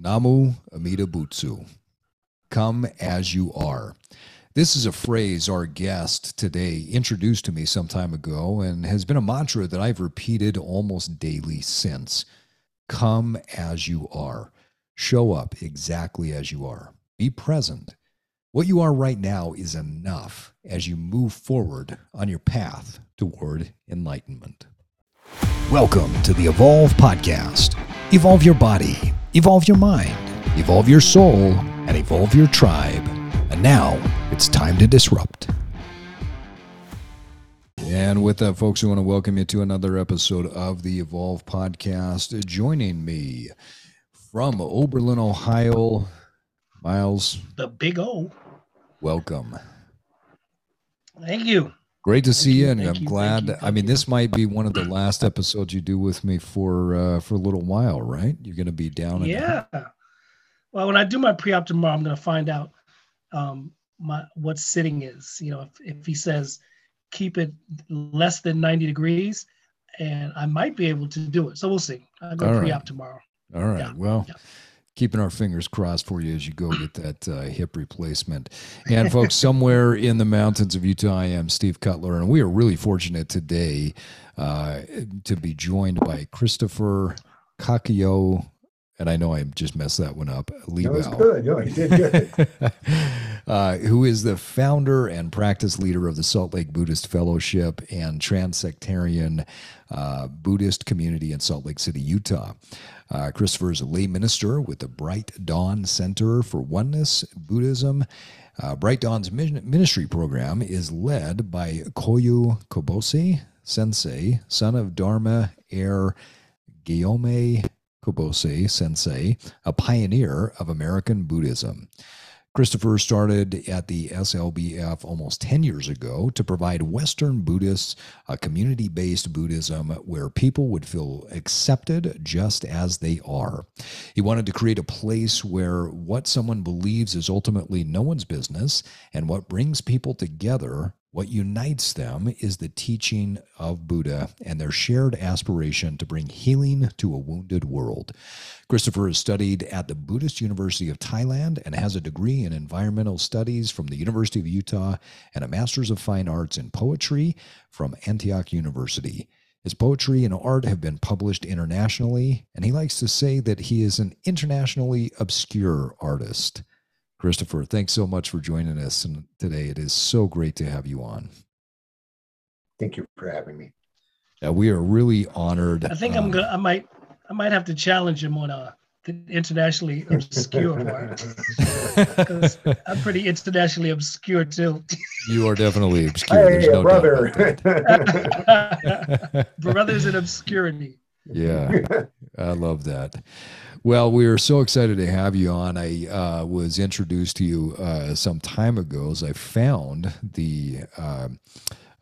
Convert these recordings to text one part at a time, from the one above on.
Namu Amida Butsu. Come as you are. This is a phrase our guest today introduced to me some time ago and has been a mantra that I've repeated almost daily since. Come as you are. Show up exactly as you are. Be present. What you are right now is enough as you move forward on your path toward enlightenment. Welcome to the Evolve Podcast. Evolve your body, evolve your mind, evolve your soul, and evolve your tribe. And now it's time to disrupt. And with that, folks, we want to welcome you to another episode of the Evolve Podcast. Joining me from Oberlin, Ohio, Myles. The big O. Welcome. Thank you. Great to see you, you, and I'm you, glad. thank you, I mean, this might be one of the last episodes you do with me for uh, for a little while, right? You're going to be down. Yeah. Well, when I do my pre-op tomorrow, I'm going to find out um, my what sitting is. You know, if, if he says keep it less than 90 degrees, and I might be able to do it. So we'll see. I'll go All right. pre-op tomorrow. All right. Yeah, Well, yeah. Keeping our fingers crossed for you as you go get that uh, hip replacement. And folks, somewhere in the mountains of Utah, I am Steve Cutler, and we are really fortunate today uh, to be joined by Christopher Kakuyo. And I know I just messed that one up. That was Leibow. good. No, you did good. uh, who is the founder and practice leader of the Salt Lake Buddhist Fellowship and Transsectarian uh, Buddhist community in Salt Lake City, Utah. Uh, Christopher is a lay minister with the Bright Dawn Center for Oneness Buddhism. Uh, Bright Dawn's ministry program is led by Koyo Kubose Sensei, son of Dharma heir Gyomay Kubose Sensei, a pioneer of American Buddhism. Christopher started at the SLBF almost 10 years ago to provide Western Buddhists a community based Buddhism where people would feel accepted just as they are. He wanted to create a place where what someone believes is ultimately no one's business, and what brings people together, what unites them, is the teaching of Buddha and their shared aspiration to bring healing to a wounded world. Christopher has studied at the Buddhist University of Thailand and has a degree in environmental studies from the University of Utah and a master's of fine arts in poetry from Antioch University. His poetry and art have been published internationally, and he likes to say that he is an internationally obscure artist. Christopher, thanks so much for joining us and today. It is so great to have you on. Thank you for having me. Uh, we are really honored. I think I'm um, gonna. I might. I might have to challenge him on a the internationally obscure part. 'Cause I'm pretty internationally obscure too. You are definitely obscure. There's Hey, no doubt about brother. that. Brothers in obscurity. yeah, I love that. Well, we are so excited to have you on. I uh, was introduced to you uh, some time ago as I found the. um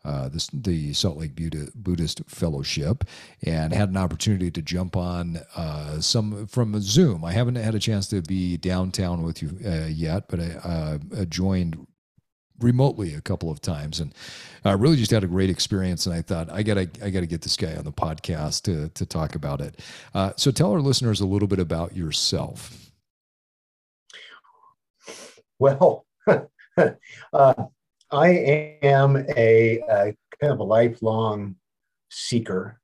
uh, this, the Salt Lake Buddhist Fellowship, and had an opportunity to jump on uh, some from Zoom. I haven't had a chance to be downtown with you uh, yet, but I uh, joined remotely a couple of times and I really just had a great experience and I thought I gotta I gotta get this guy on the podcast to to talk about it. Uh, so tell our listeners a little bit about yourself. well, uh, I am a, a kind of a lifelong seeker,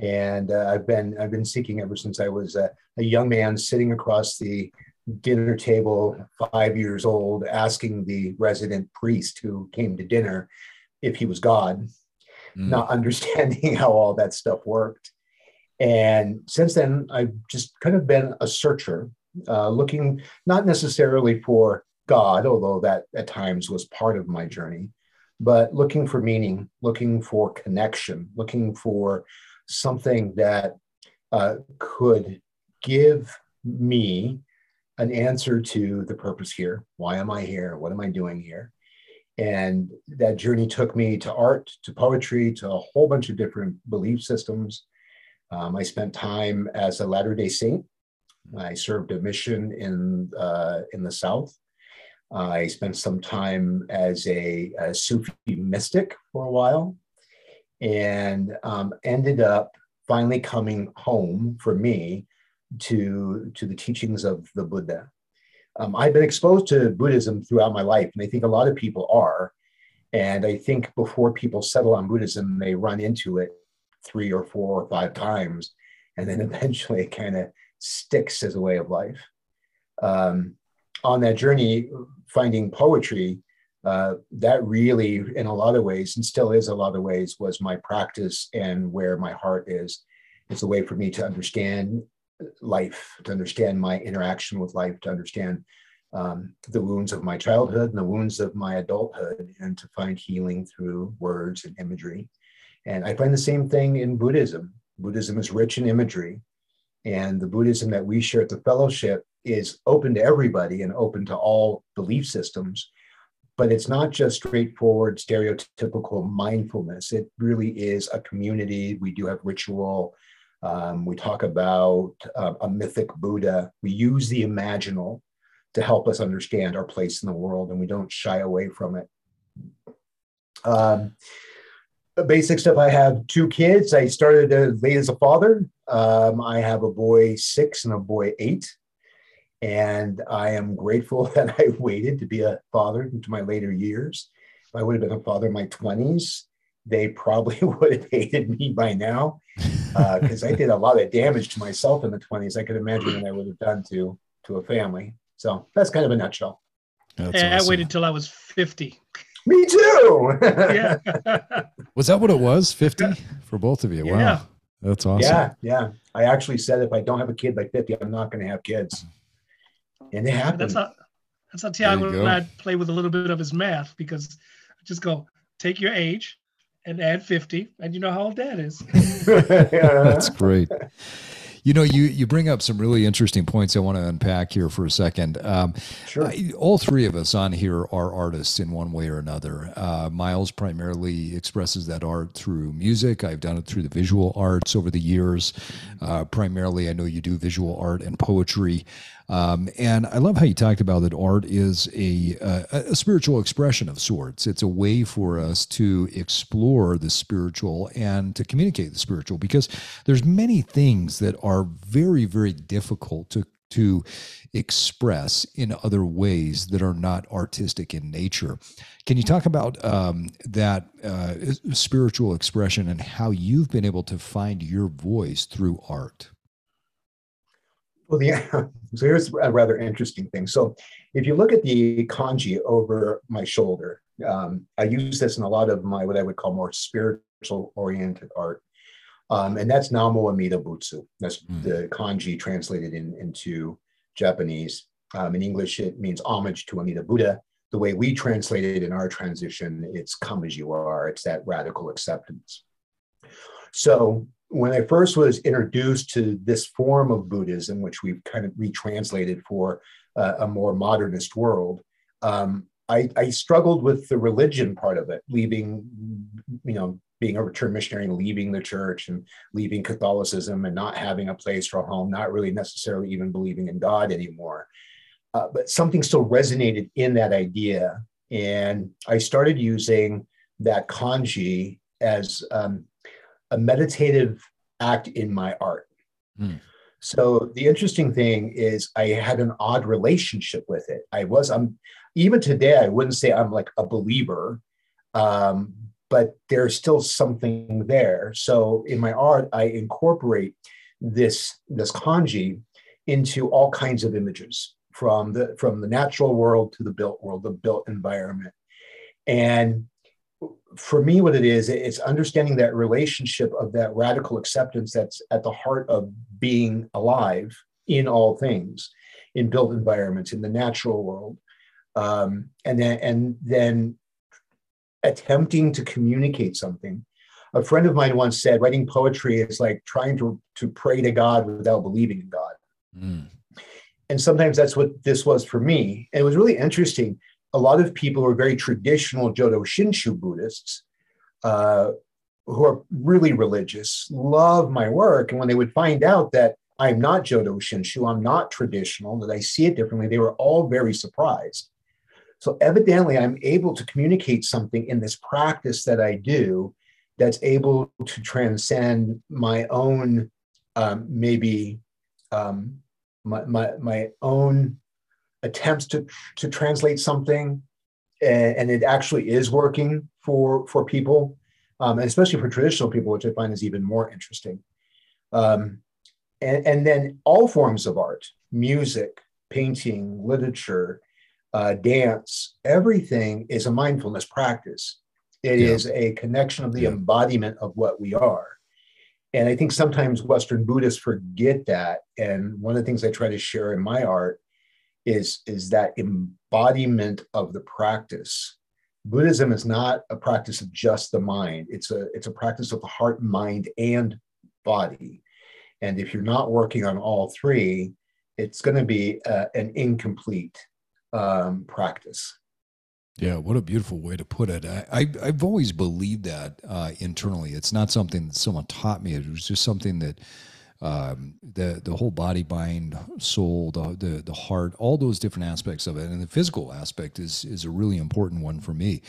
and uh, I've been I've been seeking ever since I was a, a young man sitting across the dinner table, five years old, asking the resident priest who came to dinner if he was God. Mm. not understanding how all that stuff worked. And since then, I've just kind of been a searcher, uh, looking not necessarily for God, although that at times was part of my journey, but looking for meaning, looking for connection, looking for something that uh, could give me an answer to the purpose here. Why am I here? What am I doing here? And that journey took me to art, to poetry, to a whole bunch of different belief systems. Um, I spent time as a Latter day Saint. I served a mission in, uh, in the South. I spent some time as a, a Sufi mystic for a while and um, ended up finally coming home for me to to the teachings of the Buddha. Um, I've been exposed to Buddhism throughout my life, and I think a lot of people are. And I think before people settle on Buddhism, they run into it three or four or five times, and then eventually it kind of sticks as a way of life. Um, on that journey, finding poetry, uh, that really, in a lot of ways, and still is a lot of ways, was my practice and where my heart is. It's a way for me to understand life, to understand my interaction with life, to understand um, the wounds of my childhood and the wounds of my adulthood, and to find healing through words and imagery. And I find the same thing in Buddhism. Buddhism is rich in imagery. And the Buddhism that we share at the fellowship is open to everybody and open to all belief systems. But it's not just straightforward, stereotypical mindfulness. It really is a community. We do have ritual. Um, we talk about uh, a mythic Buddha. We use the imaginal to help us understand our place in the world, and we don't shy away from it. Um, basic stuff I have two kids. I started as late as a father. Um, I have a boy six and a boy eight. And I am grateful that I waited to be a father into my later years. If I would have been a father in my 20s, they probably would have hated me by now because uh, I did a lot of damage to myself in the 20s. I could imagine what I would have done to to a family. So that's kind of a nutshell. That's awesome. I waited till I was 50. Me too. yeah. was that what it was? 50 for both of you? Yeah. Wow. That's awesome. Yeah. Yeah. I actually said if I don't have a kid by 50, I'm not going to have kids. And it happened. That's how, that's how Tiago and I play with a little bit of his math because I just go, take your age and add 50, and you know how old dad is. that's great. You know, you you bring up some really interesting points I want to unpack here for a second. Um, sure. I, all three of us on here are artists in one way or another. Uh, Myles primarily expresses that art through music. I've done it through the visual arts over the years. Uh, primarily, I know you do visual art and poetry. Um, and I love how you talked about that art is a, a, a, spiritual expression of sorts. It's a way for us to explore the spiritual and to communicate the spiritual because there's many things that are very, very difficult to to express in other ways that are not artistic in nature. Can you talk about um, that uh, spiritual expression and how you've been able to find your voice through art? Well, yeah. So here's a rather interesting thing. So if you look at the kanji over my shoulder, um, I use this in a lot of my what I would call more spiritual oriented art. Um, and that's Namo Amida Butsu. That's mm. the kanji translated in, into Japanese. Um, in English, it means homage to Amida Buddha. The way we translate it in our transition, it's come as you are. It's that radical acceptance. So when I first was introduced to this form of Buddhism, which we've kind of retranslated for uh, a more modernist world, um, I, I, struggled with the religion part of it, leaving, you know, being a return missionary and leaving the church and leaving Catholicism and not having a place for a home, not really necessarily even believing in God anymore. Uh, but something still resonated in that idea. And I started using that kanji as um, a meditative act in my art. Mm. So the interesting thing is I had an odd relationship with it. I was I'm even today I wouldn't say I'm like a believer, um, but there's still something there. So in my art I incorporate this this kanji into all kinds of images from the from the natural world to the built world, the built environment. And for me, what it is, it's understanding that relationship of that radical acceptance that's at the heart of being alive in all things, in built environments, in the natural world, um, and then and then attempting to communicate something. A friend of mine once said, "Writing poetry is like trying to to pray to God without believing in God." Mm. And sometimes that's what this was for me. And it was really interesting a lot of people who are very traditional Jodo Shinshu Buddhists, uh, who are really religious, love my work. And when they would find out that I'm not Jodo Shinshu, I'm not traditional, that I see it differently, they were all very surprised. So evidently, I'm able to communicate something in this practice that I do that's able to transcend my own um, maybe um, my, my my own attempts to to translate something, and, and it actually is working for for people, um, and especially for traditional people, which I find is even more interesting. Um, and, and then all forms of art, music, painting, literature, uh, dance, everything is a mindfulness practice. It yeah. is a connection of the yeah. embodiment of what we are. And I think sometimes Western Buddhists forget that. And one of the things I try to share in my art is, is that embodiment of the practice. Buddhism is not a practice of just the mind. It's a, it's a practice of the heart, mind, and body. And if you're not working on all three, it's going to be uh, an incomplete um, practice. Yeah, what a beautiful way to put it. I, I have always believed that uh, internally. It's not something that someone taught me. It was just something that um, the the whole body, mind, soul, the, the the heart, all those different aspects of it, and the physical aspect is is a really important one for me.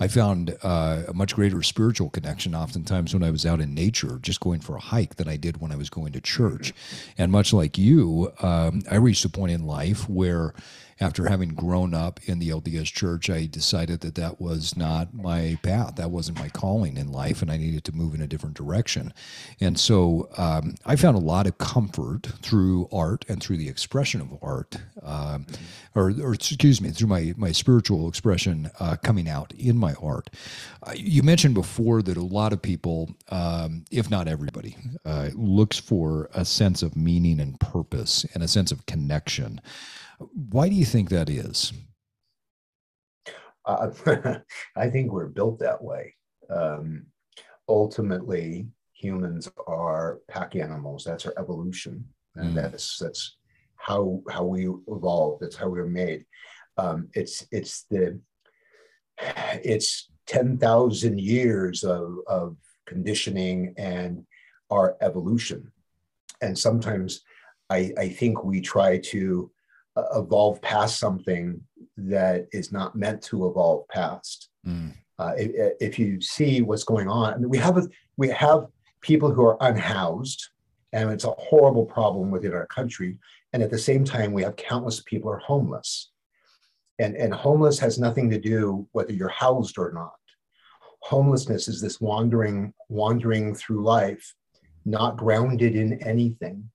I found uh, a much greater spiritual connection oftentimes when I was out in nature, just going for a hike, than I did when I was going to church. And much like you, um, I reached a point in life where after having grown up in the LDS church, I decided that that was not my path. That wasn't my calling in life, and I needed to move in a different direction. And so um, I found a lot of comfort through art and through the expression of art, um, or, or, excuse me, through my, my spiritual expression uh, coming out in my art. Uh, you mentioned before that a lot of people, um, if not everybody, uh, looks for a sense of meaning and purpose and a sense of connection. Why do you think that is? Uh, I think we're built that way. Um, ultimately, humans are pack animals. That's our evolution, and mm. that's that's how how we evolved. That's how we were made. Um, it's it's the it's ten thousand years of of conditioning and our evolution, and sometimes I I think we try to evolve past something that is not meant to evolve past. Mm. Uh, if, if, you see what's going on, I mean, we have a, we have people who are unhoused, and it's a horrible problem within our country. And at the same time, we have countless people who are homeless, and and homeless has nothing to do whether you're housed or not. Homelessness is this wandering wandering through life, not grounded in anything,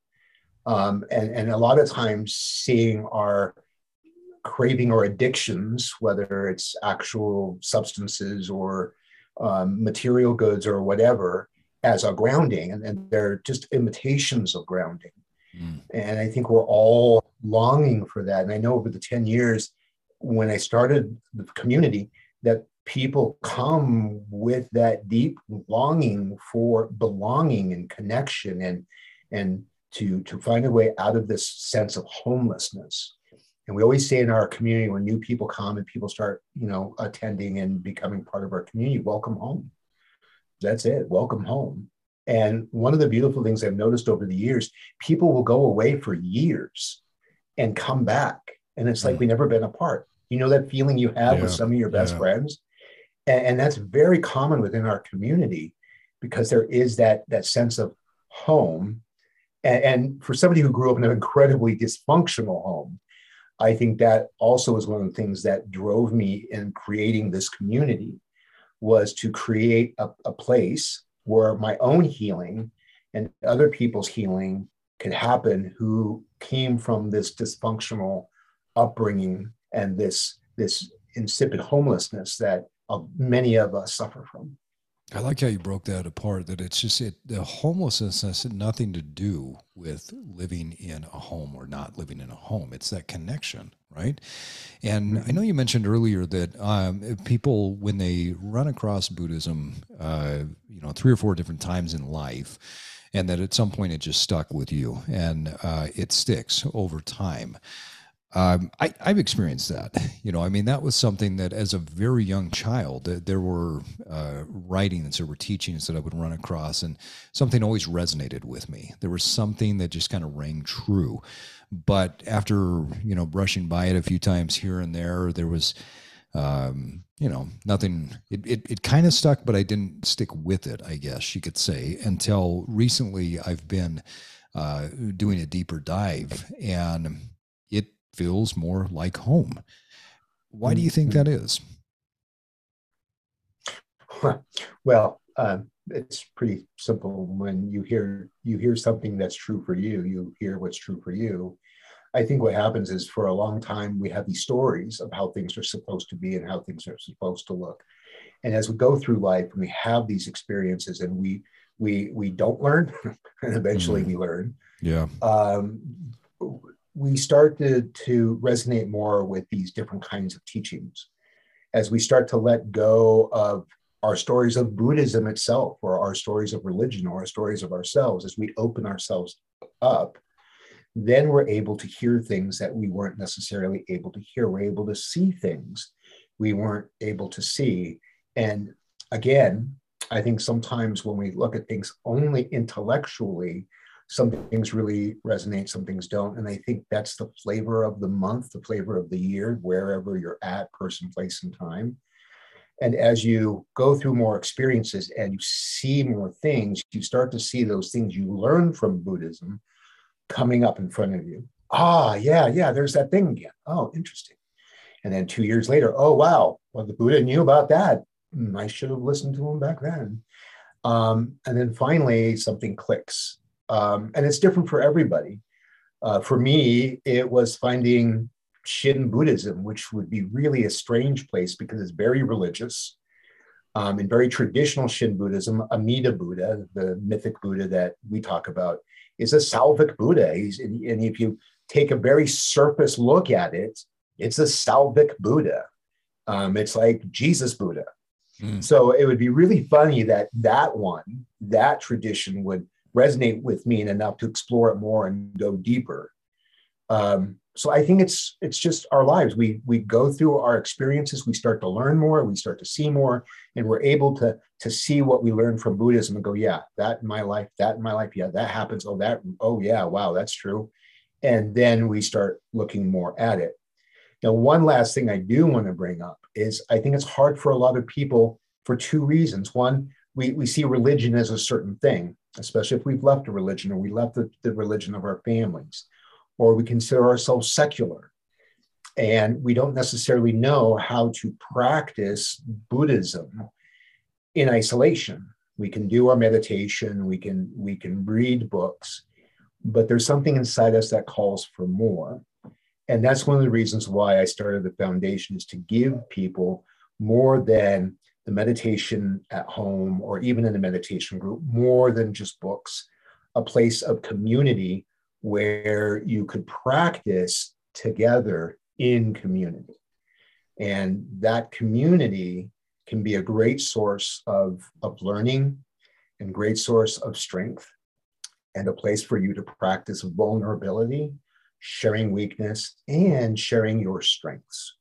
um, and, and a lot of times seeing our craving or addictions, whether it's actual substances or um, material goods or whatever, as a grounding, and, and they're just imitations of grounding. Mm. And I think we're all longing for that. And I know over the 10 years when I started the community, that people come with that deep longing for belonging and connection and and to, to find a way out of this sense of homelessness. And we always say in our community when new people come and people start, you know, attending and becoming part of our community, welcome home. That's it, welcome home. And one of the beautiful things I've noticed over the years, people will go away for years and come back. And it's like mm. we never been apart. You know that feeling you have yeah, with some of your best yeah. friends? And, and that's very common within our community because there is that that sense of home and, and for somebody who grew up in an incredibly dysfunctional home, I think that also is one of the things that drove me in creating this community was to create a, a place where my own healing and other people's healing could happen who came from this dysfunctional upbringing and this this insipid homelessness that uh, many of us suffer from. I like how you broke that apart. That it's just it the homelessness has nothing to do with living in a home or not living in a home. It's that connection, right? And I know you mentioned earlier that um, people when they run across Buddhism, uh, you know, three or four different times in life, and that at some point it just stuck with you and uh, it sticks over time. Um, I, have experienced that. You know, I mean, that was something that as a very young child, there were uh, writings, there were teachings that I would run across, and something always resonated with me. There was something that just kind of rang true. But after, you know, brushing by it a few times here and there, there was, um, you know, nothing, it, it, it kind of stuck, but I didn't stick with it, I guess you could say, until recently I've been uh, doing a deeper dive, and feels more like home. Why do you think Mm-hmm. that is? Well, um, it's pretty simple. When you hear you hear something that's true for you, you hear what's true for you. I think what happens is for a long time we have these stories of how things are supposed to be and how things are supposed to look. And as we go through life and we have these experiences and we we we don't learn and eventually Mhm. we learn, Yeah. um, we start to, to resonate more with these different kinds of teachings as we start to let go of our stories of Buddhism itself, or our stories of religion, or our stories of ourselves, as we open ourselves up, then we're able to hear things that we weren't necessarily able to hear. We're able to see things we weren't able to see. And again, I think sometimes when we look at things only intellectually, some things really resonate, some things don't. And I think that's the flavor of the month, the flavor of the year, wherever you're at, person, place, and time. And as you go through more experiences and you see more things, you start to see those things you learn from Buddhism coming up in front of you. Ah, yeah, yeah, there's that thing again. Oh, interesting. And then two years later, oh, wow, well, the Buddha knew about that. Hmm, I should have listened to him back then. Um, and then finally, something clicks. Um, and it's different for everybody. Uh, for me, it was finding Shin Buddhism, which would be really a strange place because it's very religious. Um, in very traditional Shin Buddhism, Amida Buddha, the mythic Buddha that we talk about, is a Salvic Buddha. He's, and if you take a very surface look at it, it's a Salvic Buddha. Um, it's like Jesus Buddha. Mm. So it would be really funny that that one, that tradition would resonate with me and enough to explore it more and go deeper. Um, so I think it's it's just our lives. We we go through our experiences, we start to learn more, we start to see more, and we're able to to see what we learn from Buddhism and go, yeah, that in my life, that in my life, yeah, that happens. Oh, that, oh yeah, wow, that's true. And then we start looking more at it. Now, one last thing I do want to bring up is I think it's hard for a lot of people for two reasons. One, we, we see religion as a certain thing, especially if we've left a religion or we left the, the religion of our families, or we consider ourselves secular. And we don't necessarily know how to practice Buddhism in isolation. We can do our meditation, we can we can read books, but there's something inside us that calls for more. And that's one of the reasons why I started the foundation is to give people more than the meditation at home or even in a meditation group, more than just books, a place of community where you could practice together in community. And that community can be a great source of, of learning and great source of strength and a place for you to practice vulnerability, sharing weakness, and sharing your strengths.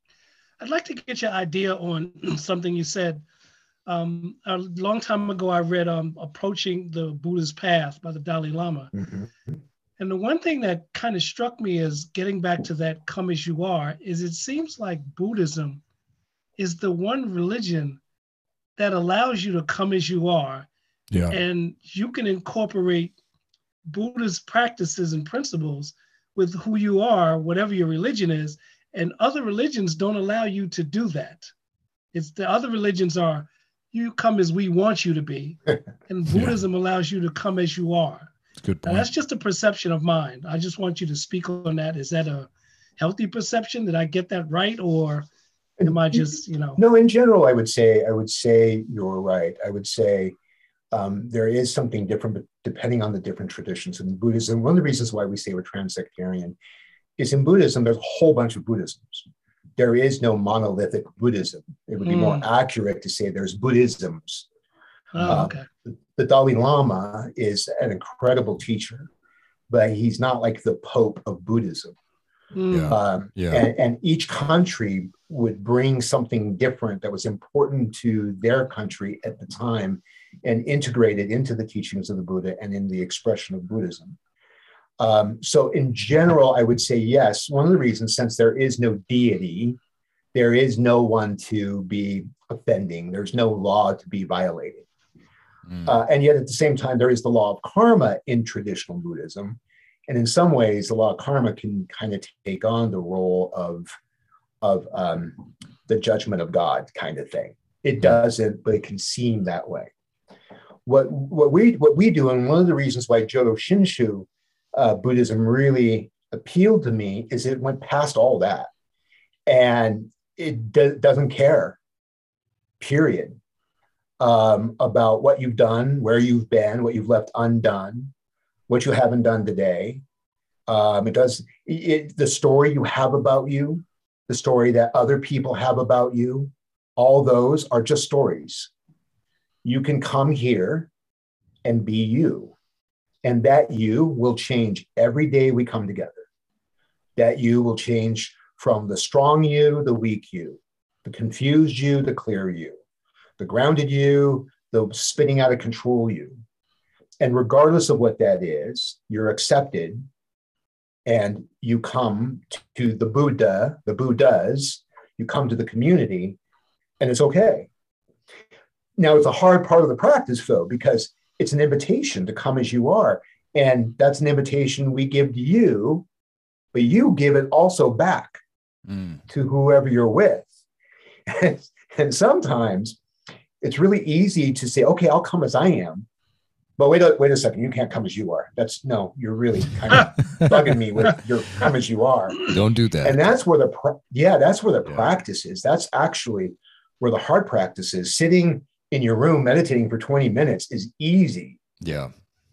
I'd like to get your idea on something you said. Um, a long time ago, I read um, Approaching the Buddha's Path by the Dalai Lama. Mhm. And the one thing that kind of struck me is getting back to that come as you are, is it seems like Buddhism is the one religion that allows you to come as you are. Yeah. And you can incorporate Buddha's practices and principles with who you are, whatever your religion is. And other religions don't allow you to do that. It's the other religions are you come as we want you to be, and Buddhism allows you to come as you are. Good Now, point. that's just a perception of mine. I just want you to speak on that. Is that a healthy perception? Did I get that right, or am I just you know? No, in general, I would say I would say you're right. I would say um, there is something different, but depending on the different traditions in Buddhism. One of the reasons why we say we're transsectarian is in Buddhism. There's a whole bunch of Buddhisms. There is no monolithic Buddhism. It would be more accurate to say there's Buddhisms. Oh, um, okay. The Dalai Lama is an incredible teacher, but he's not like the Pope of Buddhism. Mm. Yeah. Um, Yeah. and, and each country would bring something different that was important to their country at the time and integrate it into the teachings of the Buddha and in the expression of Buddhism. Um, so, in general, I would say yes. One of the reasons, since there is no deity, there is no one to be offending, there's no law to be violated. Mm. Uh, and yet, at the same time, there is the law of karma in traditional Buddhism. And in some ways, the law of karma can kind of take on the role of, of um, the judgment of God kind of thing. It doesn't, but it can seem that way. What, what, we, what we do, and one of the reasons why Jodo Shinshu uh, Buddhism really appealed to me, is it went past all that. And it do- doesn't care, period um, about what you've done, where you've been, what you've left undone, what you haven't done today. Um, it does it, the story you have about you, the story that other people have about you. All those are just stories. You can come here and be you, and that you will change every day we come together. That you will change from the strong you, the weak you, the confused you, the clear you the grounded you, the spinning out of control you. And regardless of what that is, you're accepted and you come to the Buddha, the Buddhas, you come to the community, and it's okay. Now, it's a hard part of the practice, though, because it's an invitation to come as you are. And that's an invitation we give to you, but you give it also back mm. to whoever you're with. and sometimes it's really easy to say, okay, I'll come as I am. But wait a wait a second, you can't come as you are. That's no, you're really kind of bugging me with your come as you are. Don't do that. And that's where the yeah, that's where the yeah. practice is. That's actually where the hard practice is. Sitting in your room meditating for 20 minutes is easy. Yeah.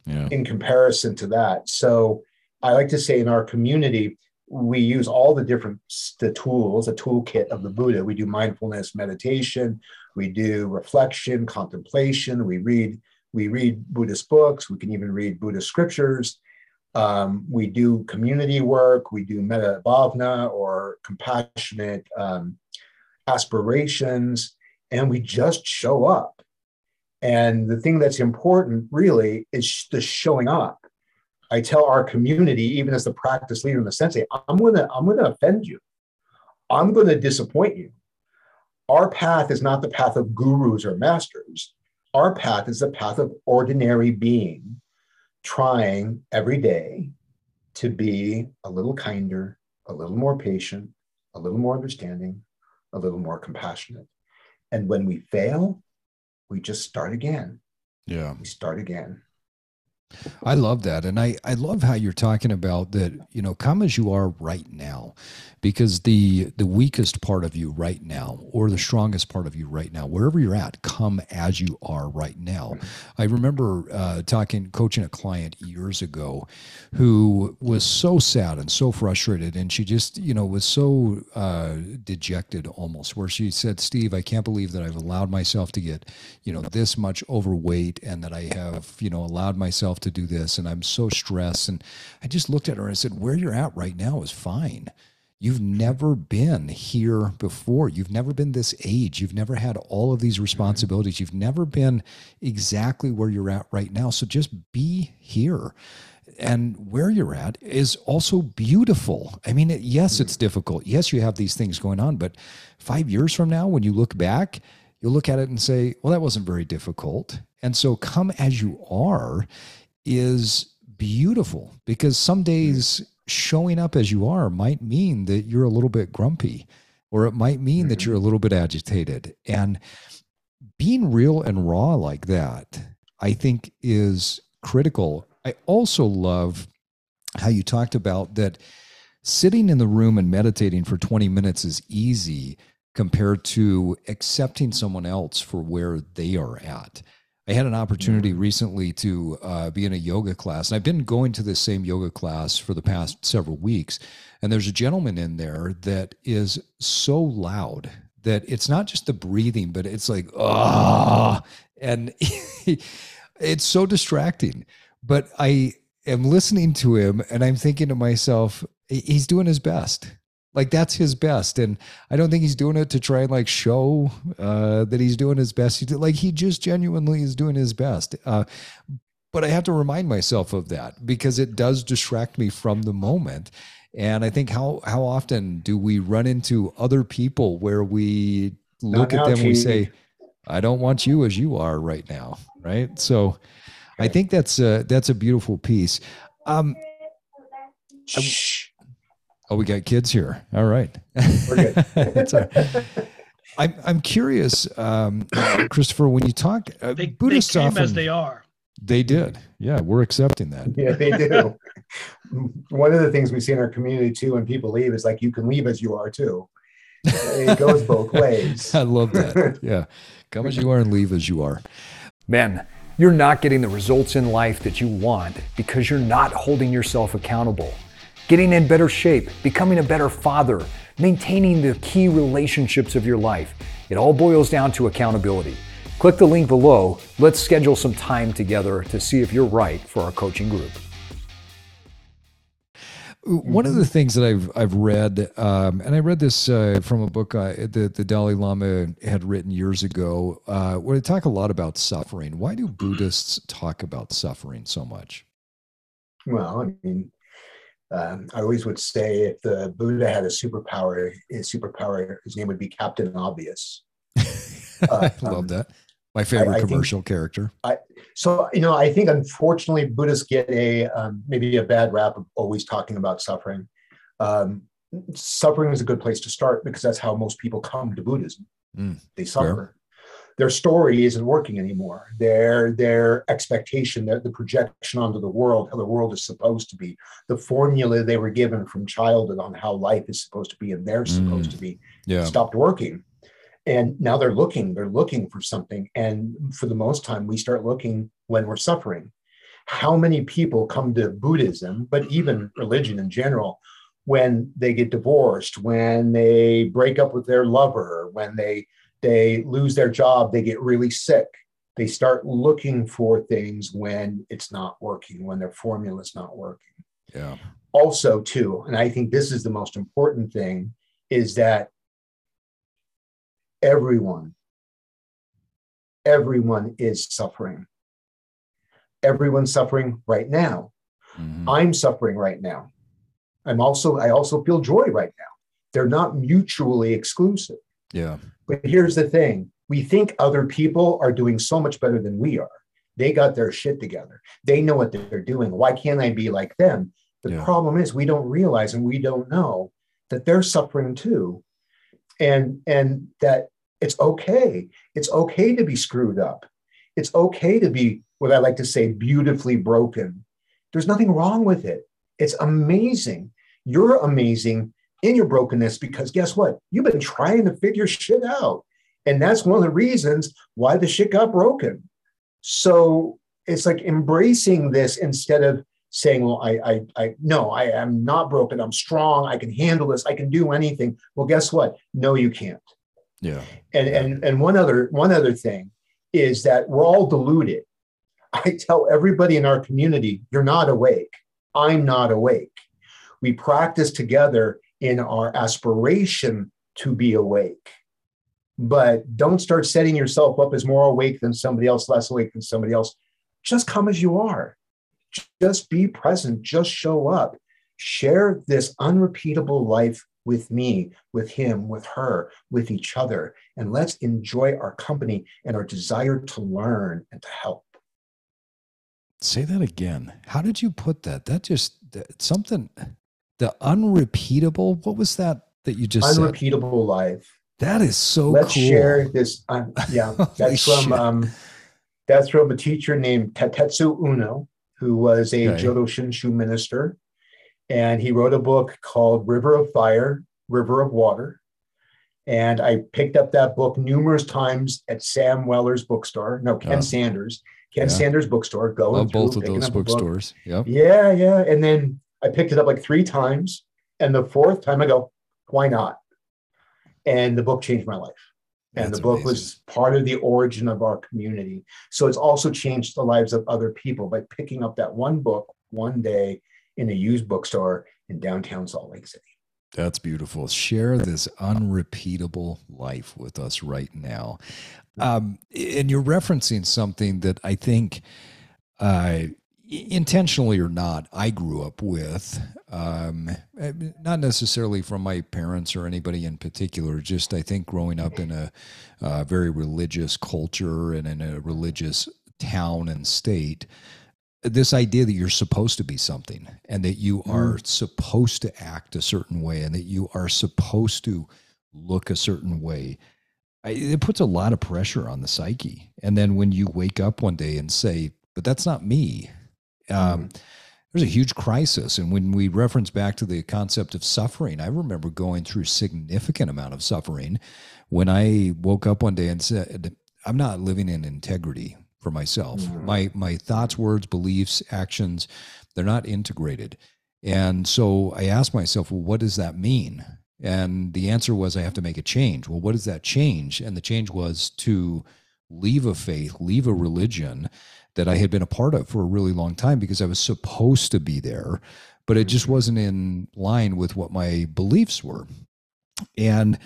Yeah. In comparison to that. So I like to say in our community, we use all the different the tools, a toolkit of the Buddha. We do mindfulness meditation, we do reflection, contemplation, we read we read Buddhist books, we can even read Buddhist scriptures. Um, we do community work, we do metta bhavana or compassionate um, aspirations, and we just show up. And the thing that's important really is the showing up. I tell our community, even as the practice leader in the sensei, I'm gonna, I'm gonna offend you. I'm gonna disappoint you. Our path is not the path of gurus or masters. Our path is the path of ordinary being trying every day to be a little kinder, a little more patient, a little more understanding, a little more compassionate. And when we fail, we just start again. Yeah. We start again. I love that. And I, I love how you're talking about that, you know, come as you are right now. Because the the weakest part of you right now, or the strongest part of you right now, wherever you're at, come as you are right now. I remember uh, talking, coaching a client years ago who was so sad and so frustrated. And she just, you know, was so uh, dejected almost, where she said, Steve, I can't believe that I've allowed myself to get, you know, this much overweight and that I have, you know, allowed myself to do this and I'm so stressed. And I just looked at her and I said, Where you're at right now is fine. You've never been here before. You've never been this age. You've never had all of these mm-hmm. responsibilities. You've never been exactly where you're at right now. So just be here. And where you're at is also beautiful. I mean, yes, it's mm-hmm. difficult. Yes, you have these things going on, but five years from now, when you look back, you'll look at it and say, well, that wasn't very difficult. And so come as you are is beautiful because some days mm-hmm. showing up as you are might mean that you're a little bit grumpy or it might mean that mm-hmm. you're a little bit agitated. And being real and raw like that i think is critical. I also love how you talked about that sitting in the room and meditating for 20 minutes is easy compared to accepting someone else for where they are at I had an opportunity recently to uh, be in a yoga class, and I've been going to the same yoga class for the past several weeks. And there's a gentleman in there that is so loud that it's not just the breathing, but it's like ah, and it's so distracting. But I am listening to him, and I'm thinking to myself, he's doing his best like that's his best and i don't think he's doing it to try and like show uh, that he's doing his best he like he just genuinely is doing his best uh, but i have to remind myself of that because it does distract me from the moment and i think how how often do we run into other people where we look Not at them and we say i don't want you as you are right now right? So I think that's a, that's a beautiful piece. Um, Shh. Oh, we got kids here. All right. We're good. It's a- I'm, I'm curious, um, Christopher, when you talk, uh, They, Buddhists they came often, as they are. they did. Yeah, we're accepting that. Yeah, they do. One of the things we see in our community too, when people leave, is like you can leave as you are too. It goes both ways. I love that. Yeah. Come as you are and leave as you are. Men, you're not getting the results in life that you want because you're not holding yourself accountable. Getting in better shape, becoming a better father, maintaining the key relationships of your life. It all boils down to accountability. Click the link below. Let's schedule some time together to see if you're right for our coaching group. One of the things that I've I've read, um, and I read this uh, from a book uh, that the Dalai Lama had written years ago, uh, where they talk a lot about suffering. Why do Buddhists talk about suffering so much? Well, I mean, um, I always would say if the Buddha had a superpower, his superpower, his name would be Captain Obvious. I love um, that. My favorite I think- commercial character. So, you know, I think unfortunately Buddhists get a um, maybe a bad rap of always talking about suffering. Um, suffering is a good place to start because that's how most people come to Buddhism. Mm, they suffer. Their story isn't working anymore. Their their expectation, their, the projection onto the world, how the world is supposed to be, the formula they were given from childhood on how life is supposed to be and they're supposed Mm. to be, Yeah. stopped working. And now they're looking, they're looking for something. And for the most time, we start looking when we're suffering. How many people come to Buddhism, but even religion in general, when they get divorced, when they break up with their lover, when they they lose their job, they get really sick. They start looking for things when it's not working, when their formula is not working Yeah. also too and i think this is the most important thing is that everyone everyone is suffering everyone's suffering right now Mhm. i'm suffering right now i'm also i also feel joy right now they're not mutually exclusive Yeah. but here's the thing we think other people are doing so much better than we are. They got their shit together. They know what they're doing. Why can't I be like them? The Yeah. problem is we don't realize and we don't know that they're suffering too. And and that it's okay. It's okay to be screwed up. It's okay to be what I like to say beautifully broken. There's nothing wrong with it. It's amazing. You're amazing in your brokenness because guess what? You've been trying to figure shit out. And that's one of the reasons why the shit got broken. So it's like embracing this instead of saying, well, I, I, I, no, I am not broken. I'm strong. I can handle this. I can do anything. Well, guess what? No, you can't. Yeah. And, and, and one other, one other thing is that we're all deluded. I tell everybody in our community, you're not awake. I'm not awake. We practice together in our aspiration to be awake. But don't start setting yourself up as more awake than somebody else, less awake than somebody else. Just come as you are. Just be present. Just show up. Share this unrepeatable life with me, with him, with her, with each other. And let's enjoy our company and our desire to learn and to help. Say that again. How did you put that? That just that- something. The unrepeatable. What was that that you just said? Unrepeatable life. That is so let's cool. share this. Um, yeah, that's from um, that's from a teacher named Taitetsu Unno, who was a Okay. Jodo Shinshu minister, and he wrote a book called River of Fire, River of Water. And I picked up that book numerous times at Sam Weller's bookstore. No, Ken Oh. Sanders. Ken Yeah. Sanders bookstore. Going Love both of those book. bookstores. Yep. Yeah, yeah. And then I picked it up like three times. And the fourth time I go, why not? And the book changed my life. And That's the book amazing. was part of the origin of our community. So it's also changed the lives of other people by picking up that one book one day in a used bookstore in downtown Salt Lake City. That's beautiful. Share this unrepeatable life with us right now. Um, and you're referencing something that I think, uh, intentionally or not, I grew up with. Um, not necessarily from my parents or anybody in particular, just I think growing up in a uh, very religious culture and in a religious town and state this idea that you're supposed to be something and that you are mm. supposed to act a certain way and that you are supposed to look a certain way it puts a lot of pressure on the psyche and then when you wake up one day and say but that's not me um, mm. there's a huge crisis and when we reference back to the concept of suffering i remember going through significant amount of suffering when i woke up one day and said i'm not living in integrity for myself. Mm-hmm. My my thoughts, words, beliefs, actions, they're not integrated. And so I asked myself, well, what does that mean? And the answer was I have to make a change. Well, what does that change? And the change was to leave a faith, leave a religion that I had been a part of for a really long time because I was supposed to be there, but it just mm-hmm. wasn't in line with what my beliefs were. And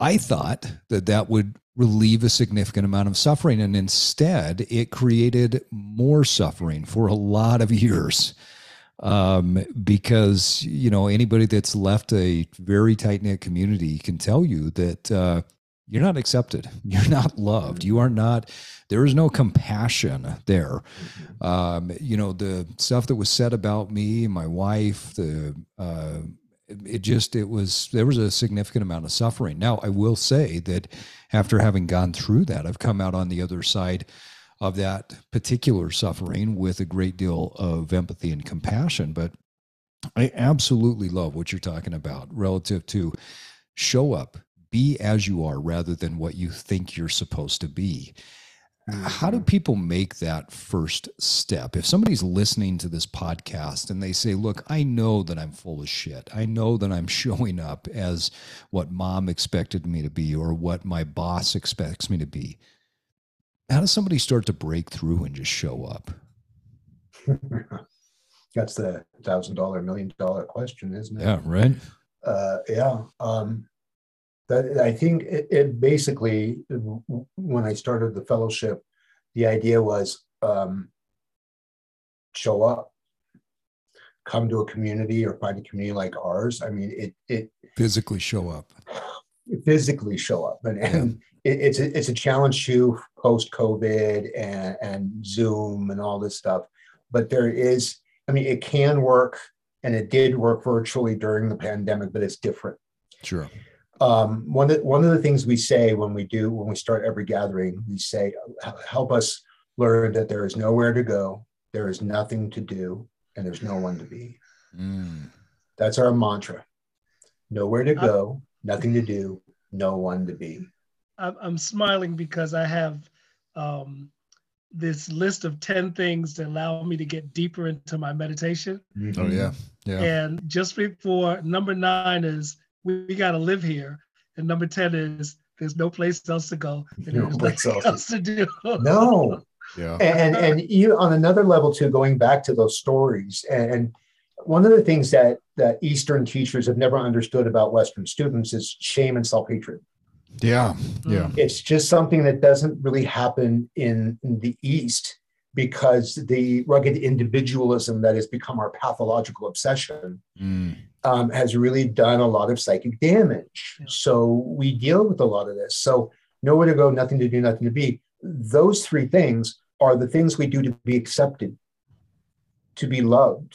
I thought that that would relieve a significant amount of suffering. And instead, it created more suffering for a lot of years. Um, because, you know, anybody that's left a very tight knit community can tell you that uh, you're not accepted. You're not loved. You are not, there is no compassion there. Um, you know, the stuff that was said about me, my wife, the, uh, it just it was there was a significant amount of suffering now i will say that after having gone through that i've come out on the other side of that particular suffering with a great deal of empathy and compassion but i absolutely love what you're talking about relative to show up be as you are rather than what you think you're supposed to be how do mm-hmm. people make that first step? If somebody's listening to this podcast and they say, Look, I know that I'm full of shit. I know that I'm showing up as what mom expected me to be or what my boss expects me to be. How does somebody start to break through and just show up? That's the thousand dollar, million dollar question, isn't it? Yeah, right. Uh, yeah. Um, that I think it, it, basically, when I started the fellowship, the idea was um, show up, come to a community or find a community like ours. I mean, it it physically show up, physically show up, and, and it, it's a, it's a challenge too post COVID and and Zoom and all this stuff. But there is, I mean, it can work, and it did work virtually during the pandemic, but it's different. Sure um, one of one of the things we say when we do when we start every gathering, we say, "Help us learn that there is nowhere to go, there is nothing to do, and there's no one to be." Mm. That's our mantra. Nowhere to go, nothing to do, no one to be. I'm smiling because I have um, this list of 10 things to allow me to get deeper into my meditation. Mm-hmm. Oh, yeah. Yeah. And just before number nine is we, we got to live here. And number 10 is there's no place else to go. And no place else. else to do. no. Yeah. And, and you on another level too, going back to those stories and, and one of the things that that Eastern teachers have never understood about Western students is shame and self hatred. Yeah, yeah. It's just something that doesn't really happen in, in, the East because the rugged individualism that has become our pathological obsession mm um, has really done a lot of psychic damage. Yeah. So we deal with a lot of this. So nowhere to go, nothing to do, nothing to be. Those three things are the things we do to be accepted, to be loved,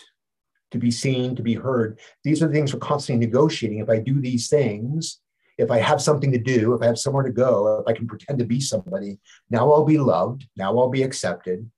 to be seen, to be heard. These are the things we're constantly negotiating. If I do these things, if I have something to do, if I have somewhere to go, if I can pretend to be somebody, now I'll be loved, now I'll be accepted.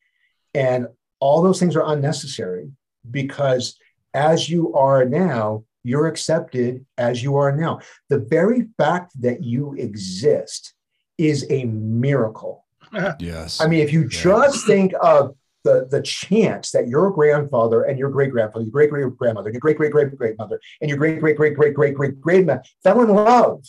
And all those things are unnecessary because as you are now, you're accepted as you are now. The very fact that you exist is a miracle. yes. I mean, if you yes. just think of the, the chance that your grandfather and your great grandfather, your great great grandmother, your great great great great mother, and your great great great great great great great man fell in love,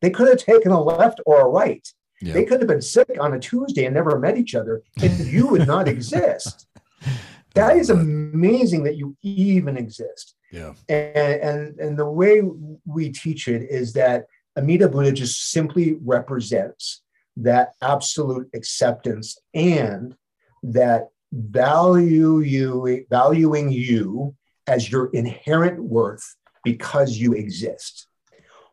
they could have taken a left or a right. Yep. They could have been sick on a Tuesday and never met each other, and you would not exist. that is amazing that you even exist. Yeah. And, and, and the way we teach it is that Amida Buddha just simply represents that absolute acceptance and that value you valuing you as your inherent worth because you exist.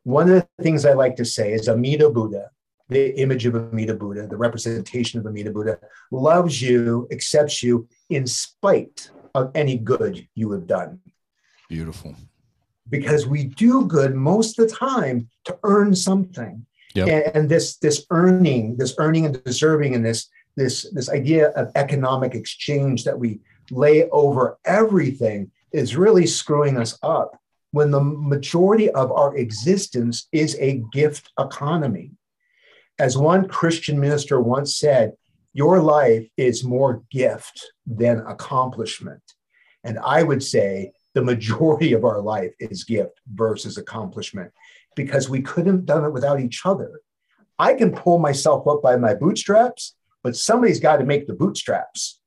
One of the things I like to say is Amida Buddha the image of Amida Buddha, the representation of Amida Buddha, loves you, accepts you in spite of any good you have done. Beautiful. Because we do good most of the time to earn something. Yep. And, and this this earning, this earning and deserving, and this this this idea of economic exchange that we lay over everything is really screwing us up when the majority of our existence is a gift economy. As one Christian minister once said, your life is more gift than accomplishment. And I would say the majority of our life is gift versus accomplishment because we couldn't have done it without each other. I can pull myself up by my bootstraps, but somebody's got to make the bootstraps.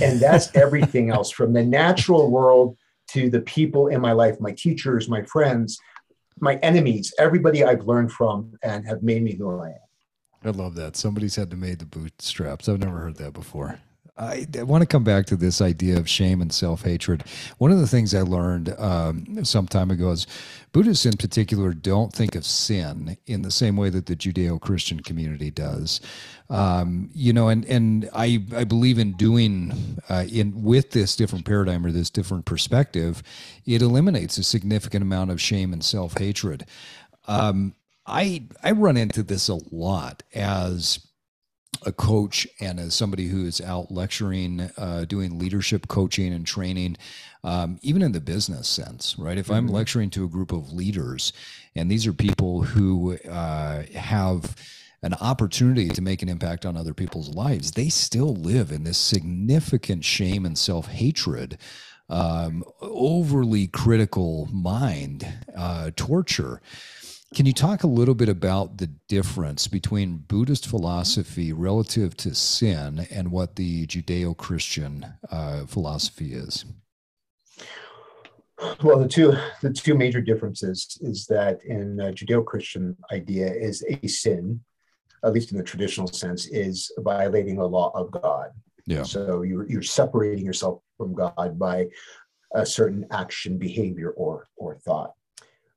And that's everything else from the natural world to the people in my life, my teachers, my friends, my enemies, everybody I've learned from and have made me who I am. I love that. Somebody's had to made the bootstraps. I've never heard that before. I, I, want to come back to this idea of shame and self hatred. One of the things I learned um, some time ago is Buddhists, in particular, don't think of sin in the same way that the Judeo Christian community does. Um, you know, and and I I believe in doing uh, in with this different paradigm or this different perspective, it eliminates a significant amount of shame and self hatred. Um, I I run into this a lot as a coach and as somebody who is out lecturing, uh, doing leadership coaching and training, um, even in the business sense, right? If I'm mm-hmm. lecturing to a group of leaders, and these are people who uh, have an opportunity to make an impact on other people's lives, they still live in this significant shame and self hatred, um, overly critical mind, uh, torture. Can you talk a little bit about the difference between Buddhist philosophy relative to sin and what the Judeo Christian uh, philosophy is? Well, the two the two major differences is that in Judeo Christian idea is a sin, at least in the traditional sense, is violating the law of God. Yeah. So you're you're separating yourself from God by a certain action, behavior, or or thought.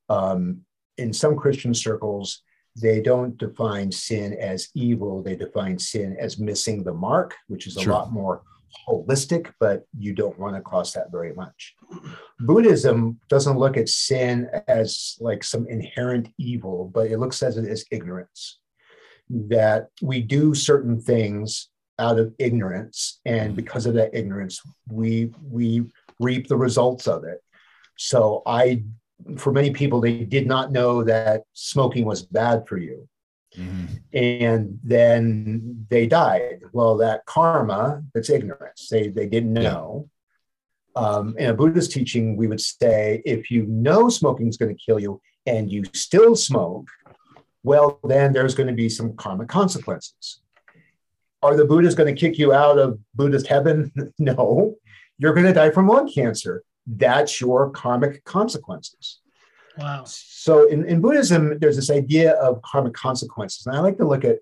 Um, in some Christian circles, they don't define sin as evil. They define sin as missing the mark, which is a sure. lot more holistic, but you don't run across that very much. Buddhism doesn't look at sin as like some inherent evil, but it looks at it as ignorance. That we do certain things out of ignorance, and because of that ignorance, we we reap the results of it. So I for many people, they did not know that smoking was bad for you. Mm-hmm. And then they died. Well, that karma, that's ignorance. They, they didn't know. Um, in a Buddhist teaching, we would say if you know smoking is going to kill you and you still smoke, well, then there's going to be some karmic consequences. Are the Buddhas going to kick you out of Buddhist heaven? no. You're going to die from lung cancer that's your karmic consequences. Wow. So in, in Buddhism, there's this idea of karmic consequences. And I like to look at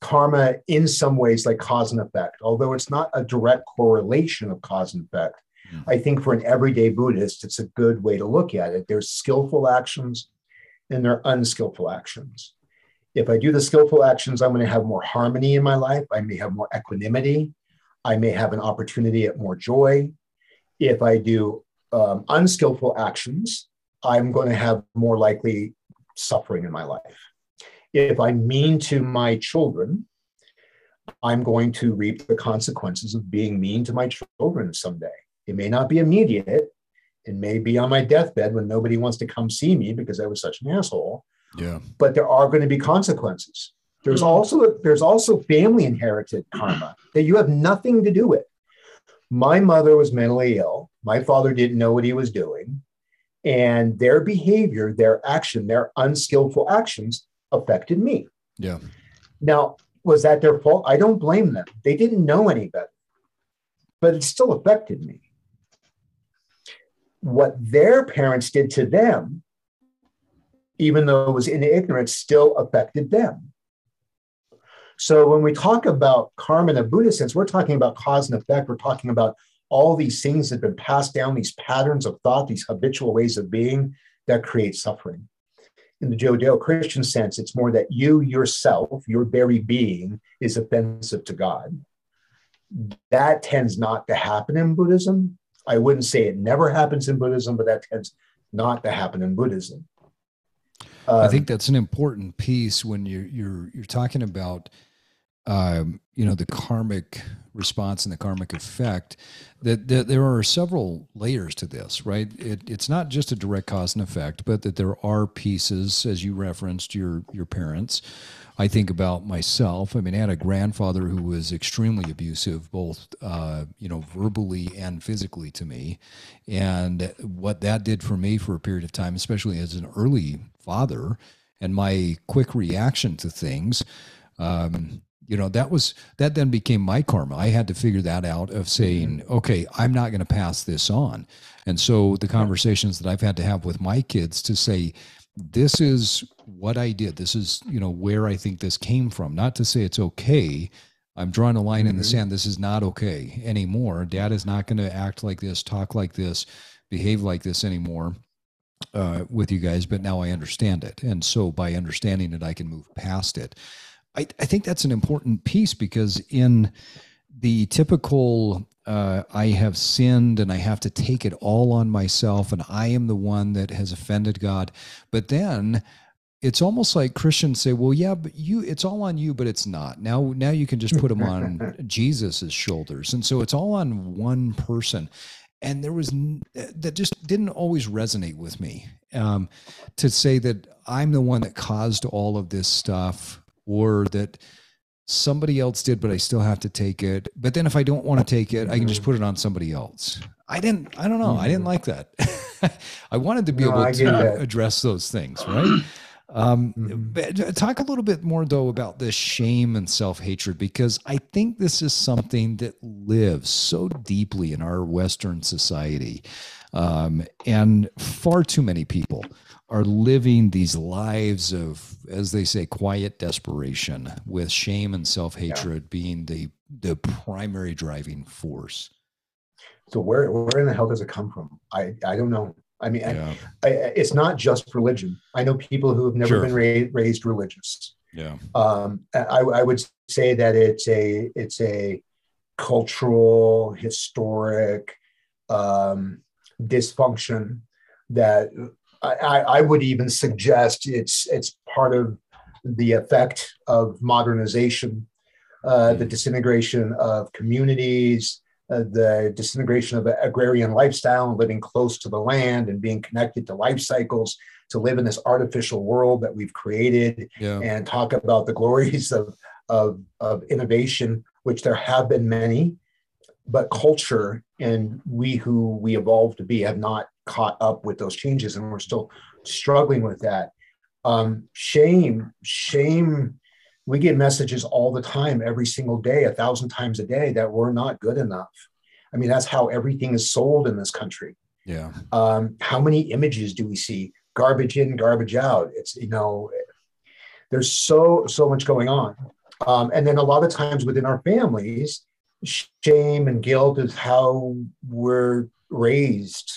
karma in some ways like cause and effect, although it's not a direct correlation of cause and effect. Mm-hmm. I think for an everyday Buddhist, it's a good way to look at it. There's skillful actions and there are unskillful actions. If I do the skillful actions, I'm going to have more harmony in my life. I may have more equanimity. I may have an opportunity at more joy. If I do um, unskillful actions, I'm going to have more likely suffering in my life. If I'm mean to my children, I'm going to reap the consequences of being mean to my children someday. It may not be immediate. It may be on my deathbed when nobody wants to come see me because I was such an asshole. Yeah. But there are going to be consequences. There's hmm. also there's also family inherited karma that you have nothing to do with. My mother was mentally ill. My father didn't know what he was doing. And their behavior, their action, their unskillful actions affected me. Yeah. Now, was that their fault? I don't blame them. They didn't know any better, but it still affected me. What their parents did to them, even though it was in ignorance, still affected them. So when we talk about karma in a Buddhist sense, we're talking about cause and effect. We're talking about all these things that have been passed down, these patterns of thought, these habitual ways of being that create suffering. in the Judeo Christian sense, it's more that you yourself, your very being, is offensive to God. That tends not to happen in Buddhism. I wouldn't say it never happens in Buddhism, but that tends not to happen in Buddhism. Um, I think that's an important piece when you're you're you're talking about um, you know the karmic response and the karmic effect that, that, there are several layers to this right? It, it's not just a direct cause and effect but that there are pieces as you referenced your your parents. I think about myself. I mean i had a grandfather who was extremely abusive both uh, you know verbally and physically to me. And what that did for me for a period of time especially as an early father and my quick reaction to things um, you know that was that then became my karma. I had to figure that out of saying mm-hmm. okay i'm not going to pass this on. And so the conversations that i've had to have with my kids to say this is what i did. This is you know where i think this came from. Not to say it's okay. I'm drawing a line mm-hmm. in the mm-hmm. sand. This is not okay anymore. Dad is not going to act like this talk like this behave like this anymore uh, with you guys but now i understand it. And so by understanding it i can move past it I, I think that's an important piece because in the typical uh, I have sinned and I have to take it all on myself and I am the one that has offended God. But then it's almost like Christians say, well, yeah, but you, it's all on you, but it's not. Now, now you can just put them on Jesus's shoulders. And so it's all on one person. And there was, that just didn't always resonate with me um, to say that I'm the one that caused all of this stuff or that somebody else did, but I still have to take it. But then if I don't want to take it, I can just mm-hmm. put it on somebody else. I didn't, I don't know. I didn't mm-hmm. like that. I wanted to be no, able to address those things, right? Um, mm-hmm. talk a little bit more though about this shame and self hatred because I think this is something that lives so deeply in our Western society, um, and far too many people are living these lives of, as they say, quiet desperation, with shame and self hatred yeah. being the the primary driving force. So where where in the hell does it come from? I I don't know. I mean, yeah. I, I, it's not just religion. I know people who have never sure. been ra- raised religious. Yeah. Um, I, I would say that it's a it's a cultural, historic um, dysfunction that I, I would even suggest it's it's part of the effect of modernization, uh, the mm. disintegration of communities, uh, the disintegration of the agrarian lifestyle and living close to the land and being connected to life cycles to live in this artificial world that we've created yeah. and talk about the glories of, of, of innovation, which there have been many, but culture and we who we evolved to be have not caught up with those changes and we're still struggling with that um, shame shame we get messages all the time every single day a thousand times a day that we're not good enough. I mean that's how everything is sold in this country. Yeah. Um, how many images do we see? Garbage in garbage out. It's you know there's so so much going on. Um, and then a lot of times within our families shame and guilt is how we're raised.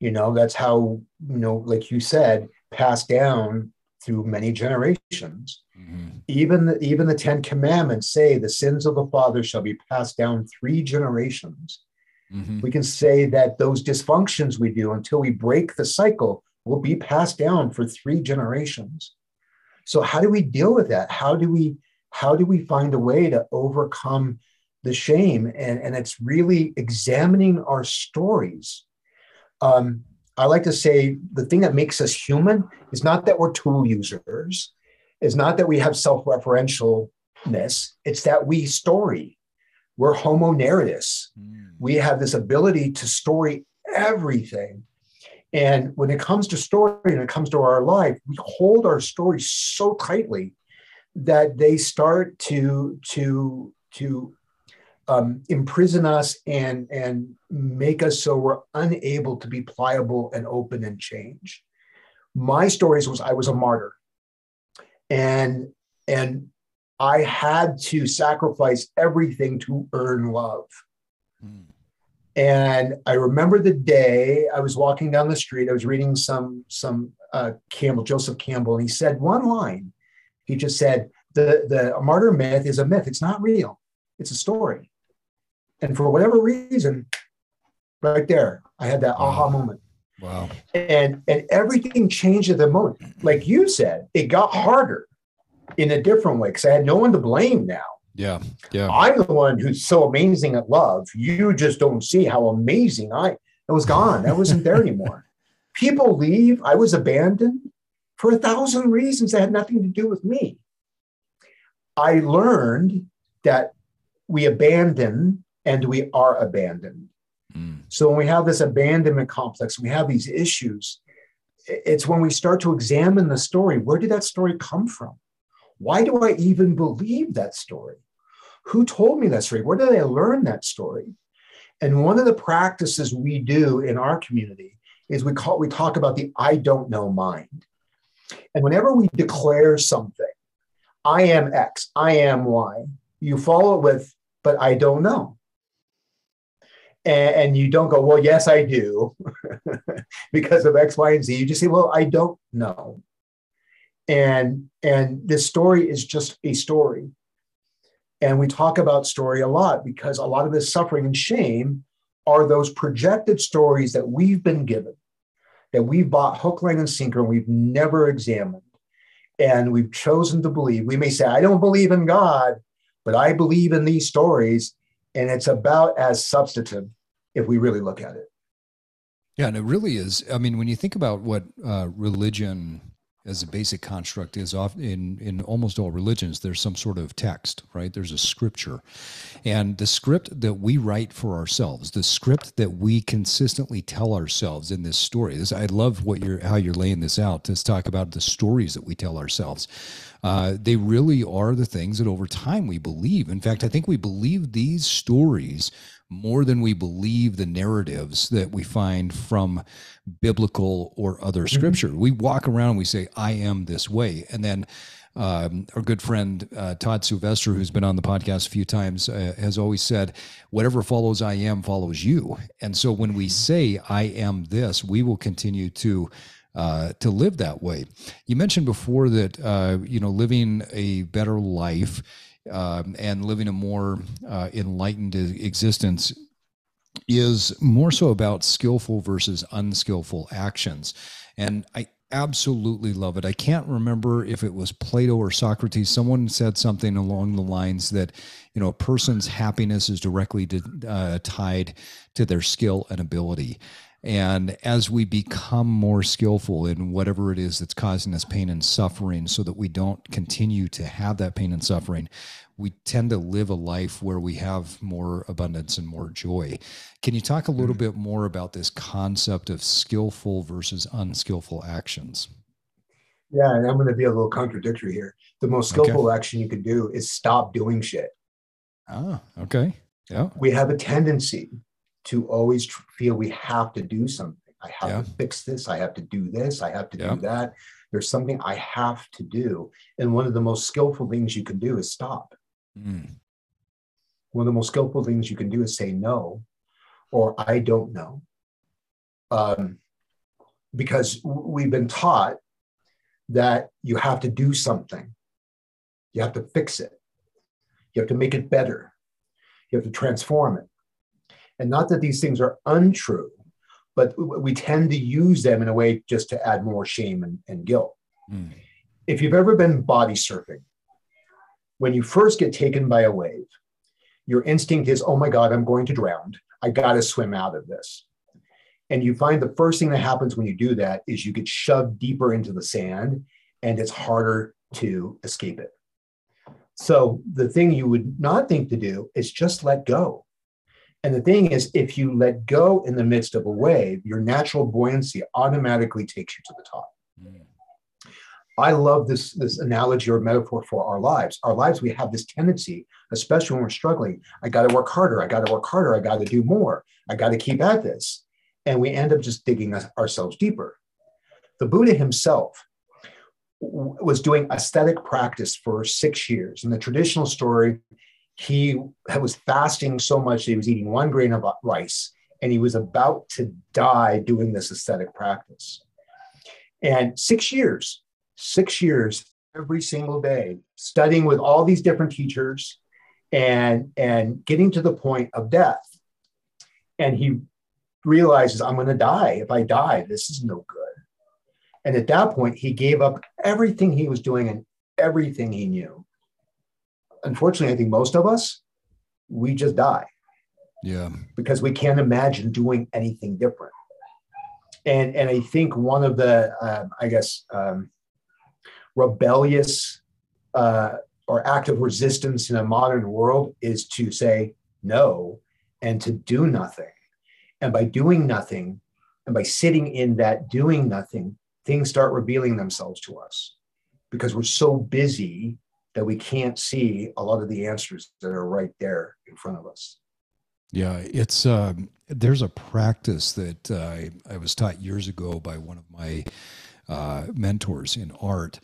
You know that's how you know like you said passed down through many generations. Mm-hmm. even the, even the 10 commandments say the sins of the father shall be passed down three generations. Mm-hmm. we can say that those dysfunctions we do until we break the cycle will be passed down for three generations. So how do we deal with that? How do we how do we find a way to overcome the shame? And, and it's really examining our stories. Um, I like to say the thing that makes us human is not that we're tool users, is not that we have self-referentialness, it's that we story. We're homo narratus. Mm. We have this ability to story everything. And when it comes to story and it comes to our life, we hold our stories so tightly that they start to to to um, imprison us and and make us so we're unable to be pliable and open and change. My stories was I was a martyr, and and I had to sacrifice everything to earn love. Mm. And I remember the day I was walking down the street. I was reading some some uh, Campbell, Joseph Campbell, and he said one line. He just said, "the the martyr myth is a myth. It's not real. It's a story." And for whatever reason, right there, I had that aha moment. Wow. And and everything changed at the moment. Like you said, it got harder in a different way because I had no one to blame now. Yeah. Yeah. I'm the one who's so amazing at love. You just don't see how amazing I it was gone. That wasn't there anymore. People leave. I was abandoned for a thousand reasons that had nothing to do with me. I learned that we abandon and we are abandoned. Mm. So when we have this abandonment complex, we have these issues, it's when we start to examine the story. Where did that story come from? Why do I even believe that story? Who told me that story? Where did I learn that story? And one of the practices we do in our community is we call we talk about the I don't know mind. And whenever we declare something, I am X, I am Y, you follow it with, but I don't know. And, and you don't go, well, yes, I do, because of X, Y, and Z. You just say, well, I don't know. And and this story is just a story. And we talk about story a lot because a lot of this suffering and shame are those projected stories that we've been given, that we've bought hook, line, and sinker, and we've never examined. And we've chosen to believe. We may say, I don't believe in God, but I believe in these stories. And it's about as substantive if we really look at it. Yeah, and it really is. I mean, when you think about what uh, religion as a basic construct is off in in almost all religions there's some sort of text right? There's a scripture. And the script that we write for ourselves the script that we consistently tell ourselves in this story this i love what you're how you're laying this out to talk about the stories that we tell ourselves. Uh, they really are the things that over time we believe. In fact i think we believe these stories more than we believe the narratives that we find from biblical or other mm-hmm. scripture. Mm-hmm. We walk around and we say, I am this way. And then um, our good friend uh, Todd Sylvester, who's been on the podcast a few times, uh, has always said, Whatever follows I am follows you. And so when we mm-hmm. say, I am this, we will continue to. Uh, to live that way. You mentioned before that uh, you know living a better life um, and living a more uh, enlightened existence is more so about skillful versus unskillful actions. And I absolutely love it. I can't remember if it was Plato or Socrates. Someone said something along the lines that, you know, a person's happiness is directly to, uh, tied to their skill and ability. And as we become more skillful in whatever it is that's causing us pain and suffering, so that we don't continue to have that pain and suffering, we tend to live a life where we have more abundance and more joy. Can you talk a little mm-hmm. bit more about this concept of skillful versus unskillful actions? Yeah, and I'm going to be a little contradictory here. The most skillful okay. action you can do is stop doing shit. Ah, okay. Yeah. We have a tendency to always feel we have to do something. I have yeah. to fix this. I have to do this. I have to yeah. do that. There's something I have to do. And one of the most skillful things you can do is stop. Mm. One of the most skillful things you can do is say no or I don't know. Um, because we've been taught that you have to do something, you have to fix it, you have to make it better, you have to transform it. And not that these things are untrue, but we tend to use them in a way just to add more shame and, and guilt. Mm. If you've ever been body surfing, when you first get taken by a wave, your instinct is, oh my God, I'm going to drown. I got to swim out of this. And you find the first thing that happens when you do that is you get shoved deeper into the sand and it's harder to escape it. So the thing you would not think to do is just let go. And the thing is, if you let go in the midst of a wave, your natural buoyancy automatically takes you to the top. Mm. I love this, this analogy or metaphor for our lives. Our lives, we have this tendency, especially when we're struggling. I got to work harder. I got to work harder. I got to do more. I got to keep at this. And we end up just digging ourselves deeper. The Buddha himself was doing ascetic practice for six years. And the traditional story, he was fasting so much that he was eating one grain of rice and he was about to die doing this ascetic practice. And six years, six years every single day, studying with all these different teachers and, and getting to the point of death. And he realizes, I'm going to die. If I die, this is no good. And at that point, he gave up everything he was doing and everything he knew. Unfortunately, I think most of us, we just die. Yeah. Because we can't imagine doing anything different. And, and I think one of the, uh, I guess, um, rebellious uh, or active resistance in a modern world is to say no and to do nothing. And by doing nothing, and by sitting in that doing nothing, things start revealing themselves to us because we're so busy that we can't see a lot of the answers that are right there in front of us. Yeah, it's um, there's a practice that uh, I, I was taught years ago by one of my uh, mentors in art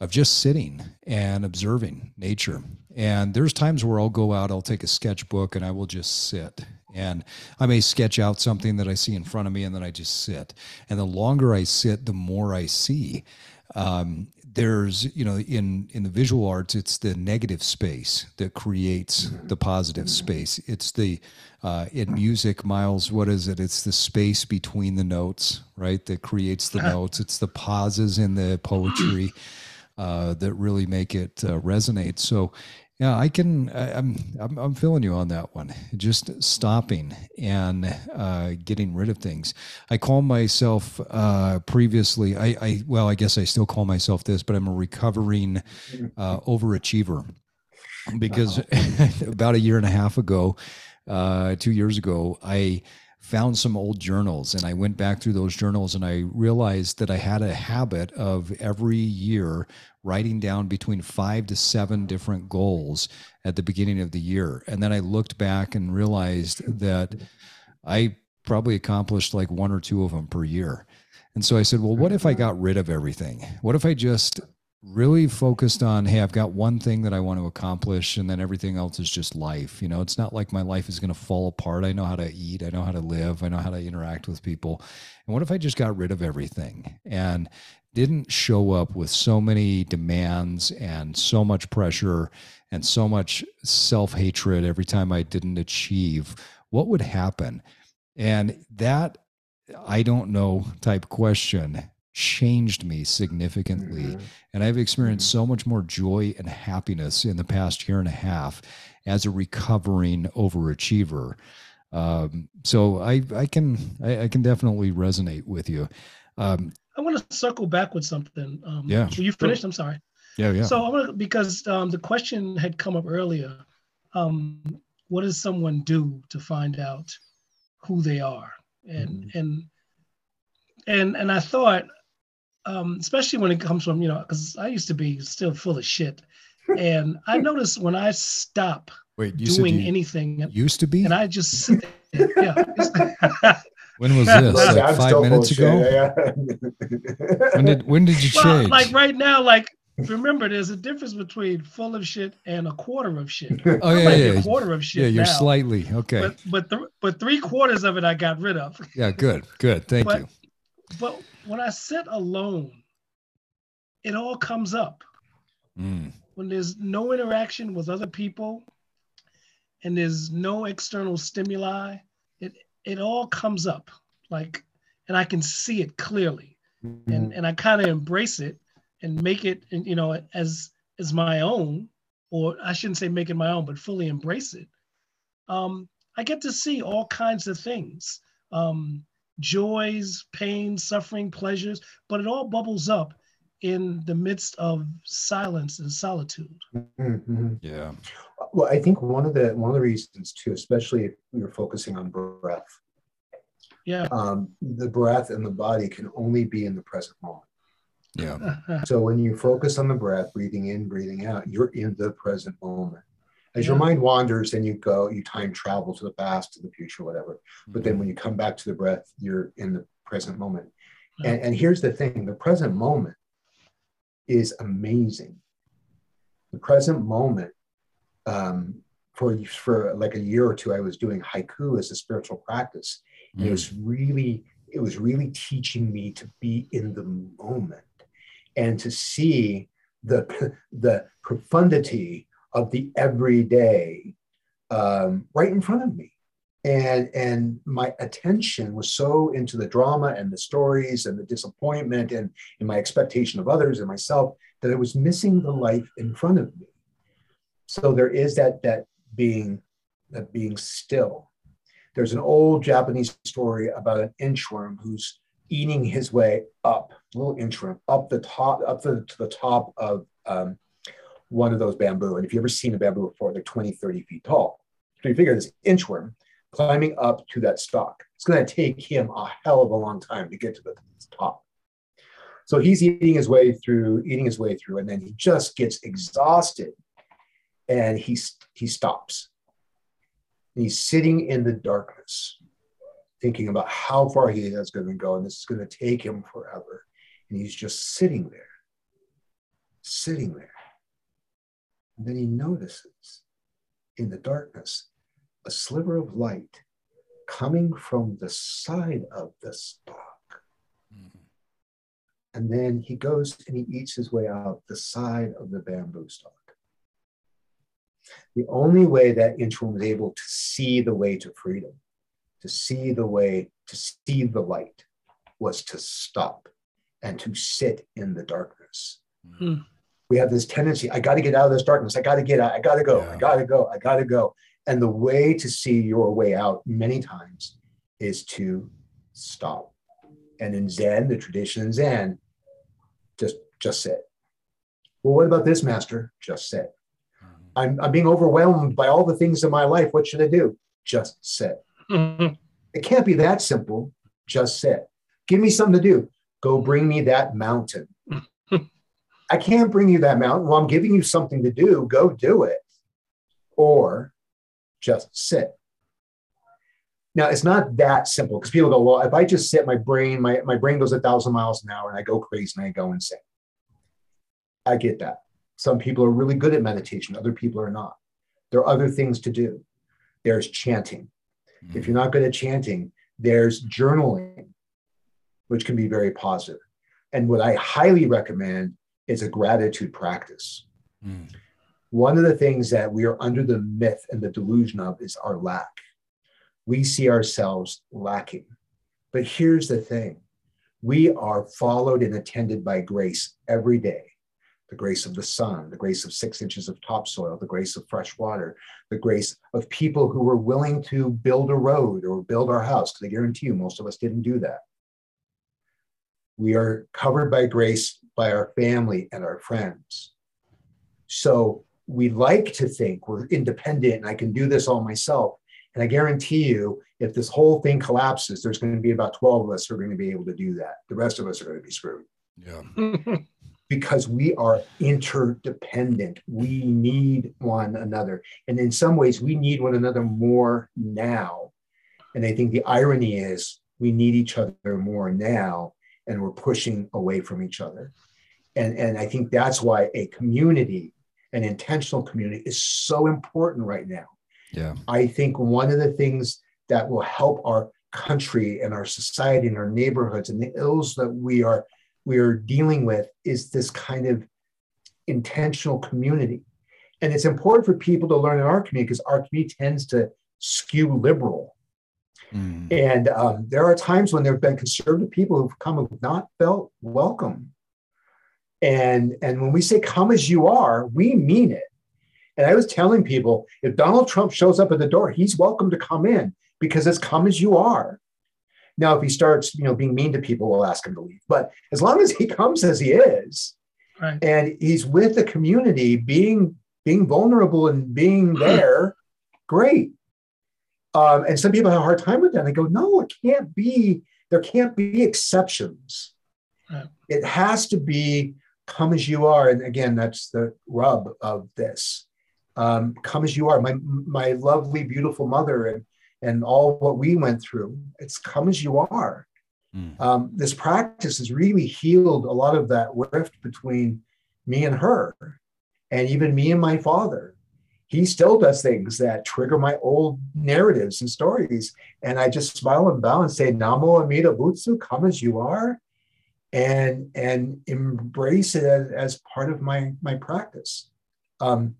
of just sitting and observing nature. And there's times where I'll go out, I'll take a sketchbook, and I will just sit. And I may sketch out something that I see in front of me, and then I just sit. And the longer I sit, the more I see. Um, there's you know in in the visual arts it's the negative space that creates the positive space. It's the uh, in music miles what is it? It's the space between the notes right that creates the notes. It's the pauses in the poetry uh, that really make it uh, resonate. So yeah, I can. I, am I'm, I'm feeling you on that one. Just stopping and uh, getting rid of things. I call myself uh, previously. I, I well, I guess I still call myself this, but I'm a recovering uh, overachiever because about a year and a half ago, uh, two years ago, I found some old journals and I went back through those journals and I realized that I had a habit of every year writing down between five to seven different goals at the beginning of the year. And then I looked back and realized that I probably accomplished like one or two of them per year. And so I said, well, what if I got rid of everything? What if I just really focused on hey i've got one thing that i want to accomplish and then everything else is just life you know it's not like my life is going to fall apart i know how to eat i know how to live i know how to interact with people and what if i just got rid of everything and didn't show up with so many demands and so much pressure and so much self-hatred every time i didn't achieve what would happen and that i don't know type question changed me significantly. Mm-hmm. And I've experienced mm-hmm. so much more joy and happiness in the past year and a half as a recovering overachiever. Um, so I, I can, I, I, can definitely resonate with you. Um, I want to circle back with something. Um, yeah. Were you finished? I'm sorry. Yeah, yeah. So I want to, because um, the question had come up earlier. Um, what does someone do to find out who they are? And mm-hmm. and and and I thought um, especially when it comes from you know because I used to be still full of shit, and I noticed when I stop Wait, doing anything, used to be, and I just yeah. When was this? Like five minutes ago. Yeah. when did when did you well, change? Like right now, like remember, there's a difference between full of shit and a quarter of shit. Oh yeah, like yeah, a quarter of shit. Yeah, you're now. slightly okay. But but, th- but three quarters of it I got rid of. Yeah, good, good. Thank but, you. But when I sit alone, it all comes up. Mm. When there's no interaction with other people and there's no external stimuli, it it all comes up. Like and I can see it clearly. Mm-hmm. And and I kind of embrace it and make it you know as as my own or I shouldn't say make it my own but fully embrace it. Um, I get to see all kinds of things. Um, joys, pain, suffering, pleasures, but it all bubbles up in the midst of silence and solitude. Mm-hmm. Yeah. Well, I think one of the one of the reasons too, especially if you're focusing on breath. Yeah. Um, the breath and the body can only be in the present moment. Yeah. so when you focus on the breath, breathing in, breathing out, you're in the present moment as your mind wanders and you go you time travel to the past to the future whatever but then mm-hmm. when you come back to the breath you're in the present moment and, and here's the thing the present moment is amazing the present moment um, for for like a year or two i was doing haiku as a spiritual practice. Mm. It was really, it was really teaching me to be in the moment and to see the the profundity of the everyday um, right in front of me. And and my attention was so into the drama and the stories and the disappointment and, and my expectation of others and myself that I was missing the life in front of me so there is that that being that being still. There's an old japanese story about an inchworm who's eating his way up little inchworm up the top up the, to the top of um, one of those bamboo. And if you've ever seen a bamboo before they're 20 30 feet tall. So you figure this inchworm climbing up to that stalk it's going to take him a hell of a long time to get to the top. So he's eating his way through eating his way through and then he just gets exhausted and he, he stops. And he's sitting in the darkness, thinking about how far he is going to go, and this is going to take him forever. And he's just sitting there, sitting there. And then he notices in the darkness a sliver of light coming from the side of the stalk. Mm-hmm. And then he goes and he eats his way out the side of the bamboo stalk. The only way that Inchworm was able to see the way to freedom, to see the way, to see the light, was to stop and to sit in the darkness. Hmm. We have this tendency, I got to get out of this darkness. I got to get out. I got to go. Yeah. I got to go. I got to go. And the way to see your way out many times is to stop. And in Zen, the tradition in Zen, just just sit. Well, what about this, master? Just sit. I'm, I'm being overwhelmed by all the things in my life. What should I do? Just sit. Mm-hmm. It can't be that simple. Just sit. Give me something to do. Go bring me that mountain. I can't bring you that mountain. Well, I'm giving you something to do. Go do it. Or just sit. Now, it's not that simple because people go, well, if I just sit, my brain, my, my brain goes a thousand miles an hour and I go crazy and I go insane. I get that. Some people are really good at meditation, other people are not. There are other things to do. There's chanting. Mm-hmm. If you're not good at chanting, there's journaling, which can be very positive. And what I highly recommend is a gratitude practice. Mm. One of the things that we are under the myth and the delusion of is our lack. We see ourselves lacking. But here's the thing we are followed and attended by grace every day the grace of the sun, the grace of six inches of topsoil, the grace of fresh water, the grace of people who were willing to build a road or build our house, because I guarantee you most of us didn't do that. We are covered by grace by our family and our friends. So we like to think we're independent and I can do this all myself. And I guarantee you, if this whole thing collapses, there's going to be about 12 of us who are going to be able to do that. The rest of us are going to be screwed. Yeah. because we are interdependent. We need one another. And in some ways, we need one another more now. And I think the irony is we need each other more now, and we're pushing away from each other. And, and I think that's why a community, an intentional community, is so important right now. Yeah. I think one of the things that will help our country and our society and our neighborhoods and the ills that we are we're dealing with is this kind of intentional community. And it's important for people to learn in our community because our community tends to skew liberal. Mm. And um, there are times when there have been conservative people who've come and not felt welcome. And, and when we say come as you are, we mean it. And I was telling people if Donald Trump shows up at the door, he's welcome to come in because it's come as you are. Now, if he starts, you know, being mean to people, we'll ask him to leave. But as long as he comes as he is, right. and he's with the community, being being vulnerable and being there, great. Um, and some people have a hard time with that. They go, no, it can't be. There can't be exceptions. Right. It has to be come as you are. And again, that's the rub of this. Um, come as you are. My my lovely, beautiful mother and and all what we went through. It's come as you are. Mm. Um, this practice has really healed a lot of that rift between me and her, and even me and my father. he still does things that trigger my old narratives and stories. And I just smile and bow and say, Namo Amida Butsu, come as you are, and and embrace it as, as part of my my practice. Um,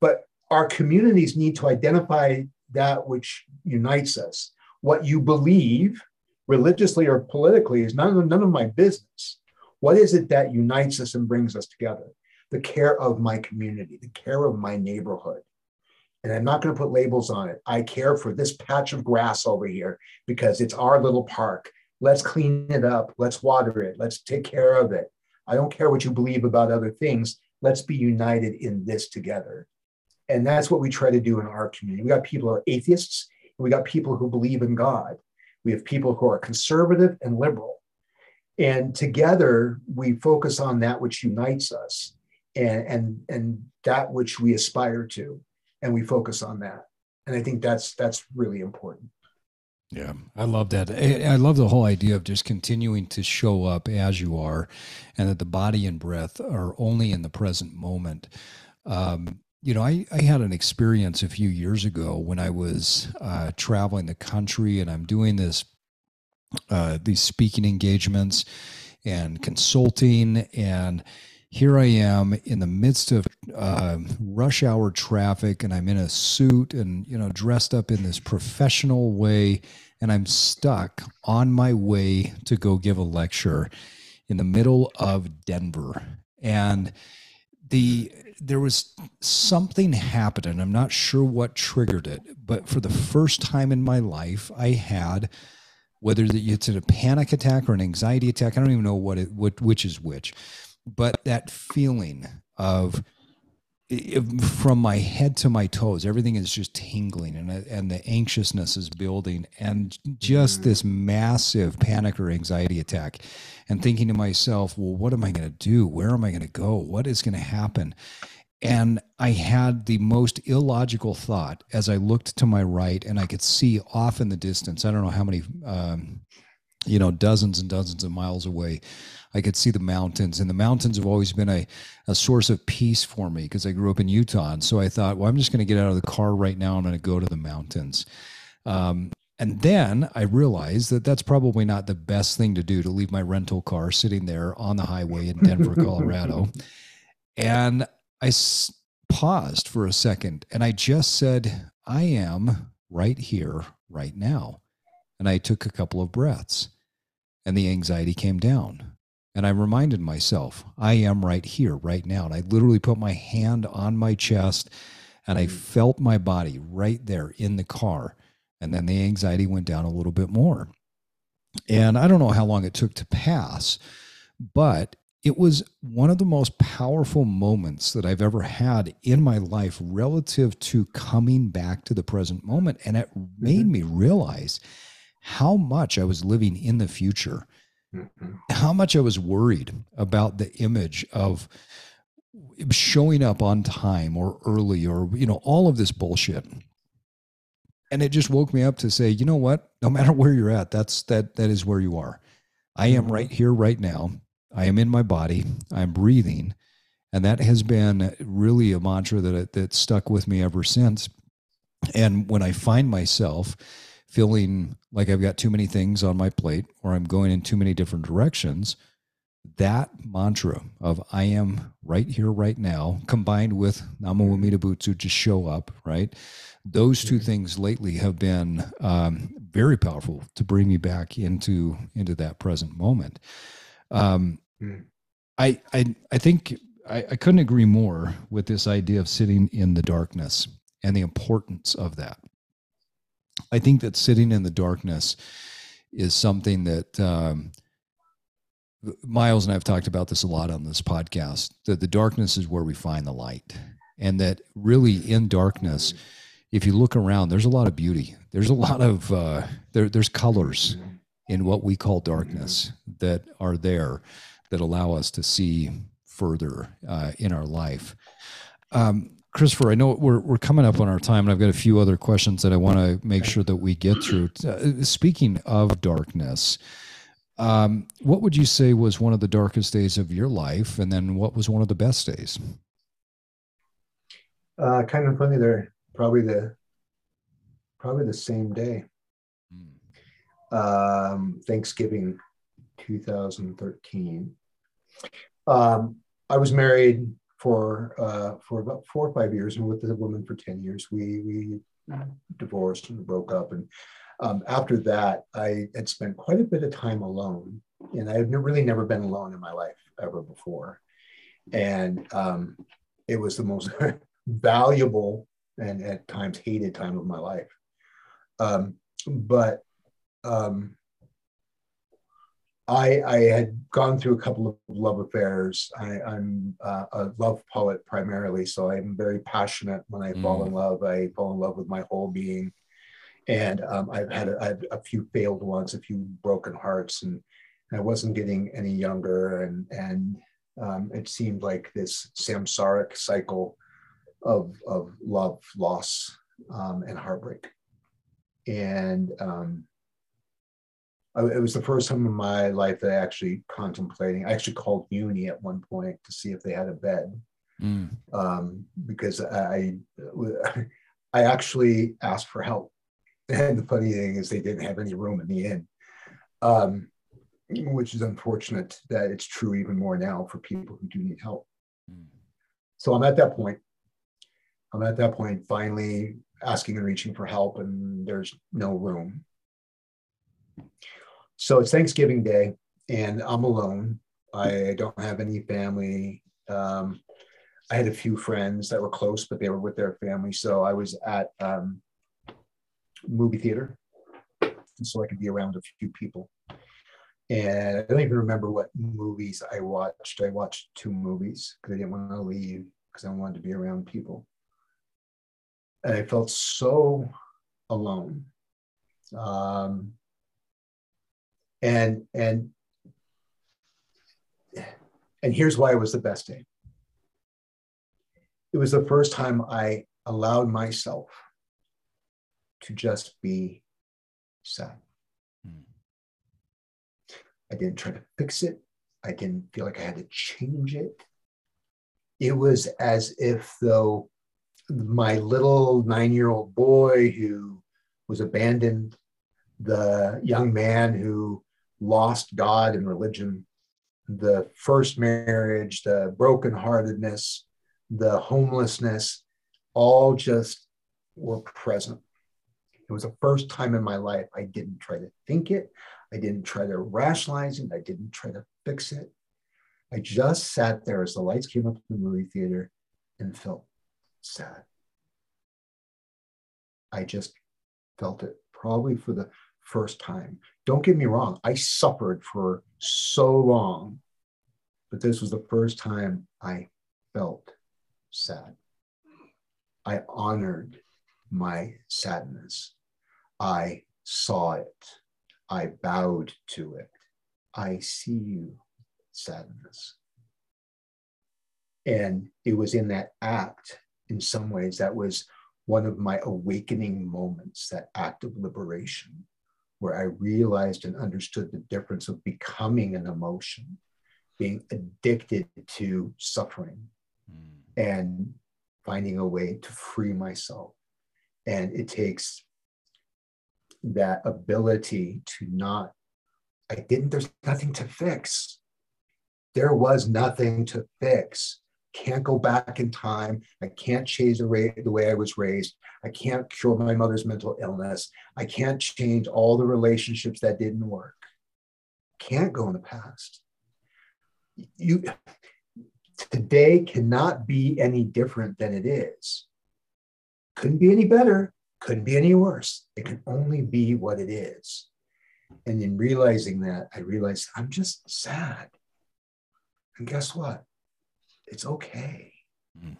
but our communities need to identify that which unites us. What you believe, religiously or politically, is none of, none of my business. What is it that unites us and brings us together? the care of my community, the care of my neighborhood. And I'm not going to put labels on it. I care for this patch of grass over here because it's our little park. Let's clean it up. Let's water it. Let's take care of it. I don't care what you believe about other things. Let's be united in this together. And that's what we try to do in our community. We got people who are atheists, we got people who believe in God. We have people who are conservative and liberal. And together we focus on that which unites us and and and that which we aspire to and we focus on that and i think that's that's really important yeah, I love that. I love the whole idea of just continuing to show up as you are, and that the body and breath are only in the present moment. Um, you know, I, I had an experience a few years ago when I was uh, traveling the country, and I'm doing this uh, these speaking engagements and consulting, and here I am in the midst of uh, rush hour traffic, and I'm in a suit and you know dressed up in this professional way, and I'm stuck on my way to go give a lecture in the middle of Denver, and the there was something happening. I'm not sure what triggered it, but for the first time in my life, I had whether it's a panic attack or an anxiety attack. I don't even know what it what which is which but that feeling of from my head to my toes everything is just tingling and and the anxiousness is building and just mm-hmm. this massive panic or anxiety attack and thinking to myself well what am i going to do? Where am i going to go? What is going to happen? And i had the most illogical thought as i looked to my right and i could see off in the distance i don't know how many um, you know dozens and dozens of miles away I could see the mountains, and the mountains have always been a, a source of peace for me because I grew up in Utah. And so I thought, well, I'm just going to get out of the car right now. I'm going to go to the mountains. Um, and then I realized that that's probably not the best thing to do to leave my rental car sitting there on the highway in Denver, Colorado. and I s- paused for a second and I just said, I am right here, right now. And I took a couple of breaths and the anxiety came down. And I reminded myself, I am right here, right now. And I literally put my hand on my chest and I mm. felt my body right there in the car. And then the anxiety went down a little bit more. And I don't know how long it took to pass, but it was one of the most powerful moments that I've ever had in my life relative to coming back to the present moment. And it made mm-hmm. me realize how much I was living in the future Mm-hmm. How much I was worried about the image of showing up on time or early or, you know, all of this bullshit. And it just woke me up to say, you know what? No matter where you're at, that's that that is where you are. I am mm-hmm. right here, right now. I am in my body. I'm breathing. And that has been really a mantra that that stuck with me ever since. And when I find myself feeling like I've got too many things on my plate or I'm going in too many different directions, that mantra of I am right here, right now, combined with Namo Amida Butsu, just show up, right? Those two things lately have been um, very powerful to bring me back into into that present moment. Um, mm. I, I I think I, I couldn't agree more with this idea of sitting in the darkness and the importance of that. I think that sitting in the darkness is something that um, Myles and I have talked about this a lot on this podcast. That the darkness is where we find the light, and that really in darkness, if you look around, there's a lot of beauty. There's a lot of uh, there. There's colors in what we call darkness that are there that allow us to see further uh, in our life. Um, Christopher, I know we're we're coming up on our time, and I've got a few other questions that I want to make sure that we get through. Uh, speaking of darkness, um, what would you say was one of the darkest days of your life, and then what was one of the best days? Uh, kind of funny. They're probably the probably the same day. Mm. Um, Thanksgiving 2013. Um, I was married for uh, for about four or five years and with the woman for 10 years. We we divorced and broke up. And um, after that, I had spent quite a bit of time alone. And I had really never been alone in my life ever before. And um, it was the most valuable and at times hated time of my life. Um, but um, I, I had gone through a couple of love affairs. I, am uh, a love poet primarily, so I'm very passionate. When I mm. fall in love, I fall in love with my whole being. And um, I've had a, I've a few failed ones, a few broken hearts, and I wasn't getting any younger. And and um, it seemed like this samsaric cycle of of love, loss, um, and heartbreak. And um, it was the first time in my life that I actually contemplating. I actually called UNI at one point to see if they had a bed, mm. um, because I I actually asked for help. And the funny thing is, they didn't have any room in the inn, um, which is unfortunate. That it's true even more now for people who do need help. Mm. So I'm at that point. I'm at that point finally asking and reaching for help, and there's no room. So it's Thanksgiving Day, and I'm alone. I don't have any family. Um, I had a few friends that were close, but they were with their family. So I was at um, movie theater, so I could be around a few people. And I don't even remember what movies I watched. I watched two movies because I didn't want to leave because I wanted to be around people. And I felt so alone. Um, and and and here's why it was the best day. It was the first time i allowed myself to just be sad. Hmm. i didn't try to fix it. I didn't feel like i had to change it. It was as if though my little nine year old boy who was abandoned the young man who lost God and religion, the first marriage, the brokenheartedness, the homelessness, all just were present. It was the first time in my life I didn't try to think it, I didn't try to rationalize it, I didn't try to fix it. I just sat there as the lights came up in the movie theater and felt sad. I just felt it probably for the first time. Don't get me wrong, I suffered for so long, but this was the first time I felt sad. I honored my sadness. I saw it. I bowed to it. I see you, sadness. And it was in that act, in some ways, that was one of my awakening moments, that act of liberation where I realized and understood the difference of becoming an emotion, being addicted to suffering, mm. and finding a way to free myself. And it takes that ability to not, I didn't, there's nothing to fix. There was nothing to fix can't go back in time. I can't change the way, the way I was raised. I can't cure my mother's mental illness. I can't change all the relationships that didn't work. Can't go in the past. You today cannot be any different than it is. Couldn't be any better, couldn't be any worse. It can only be what it is. And in realizing that, I realized I'm just sad. And guess what? It's okay. Mm.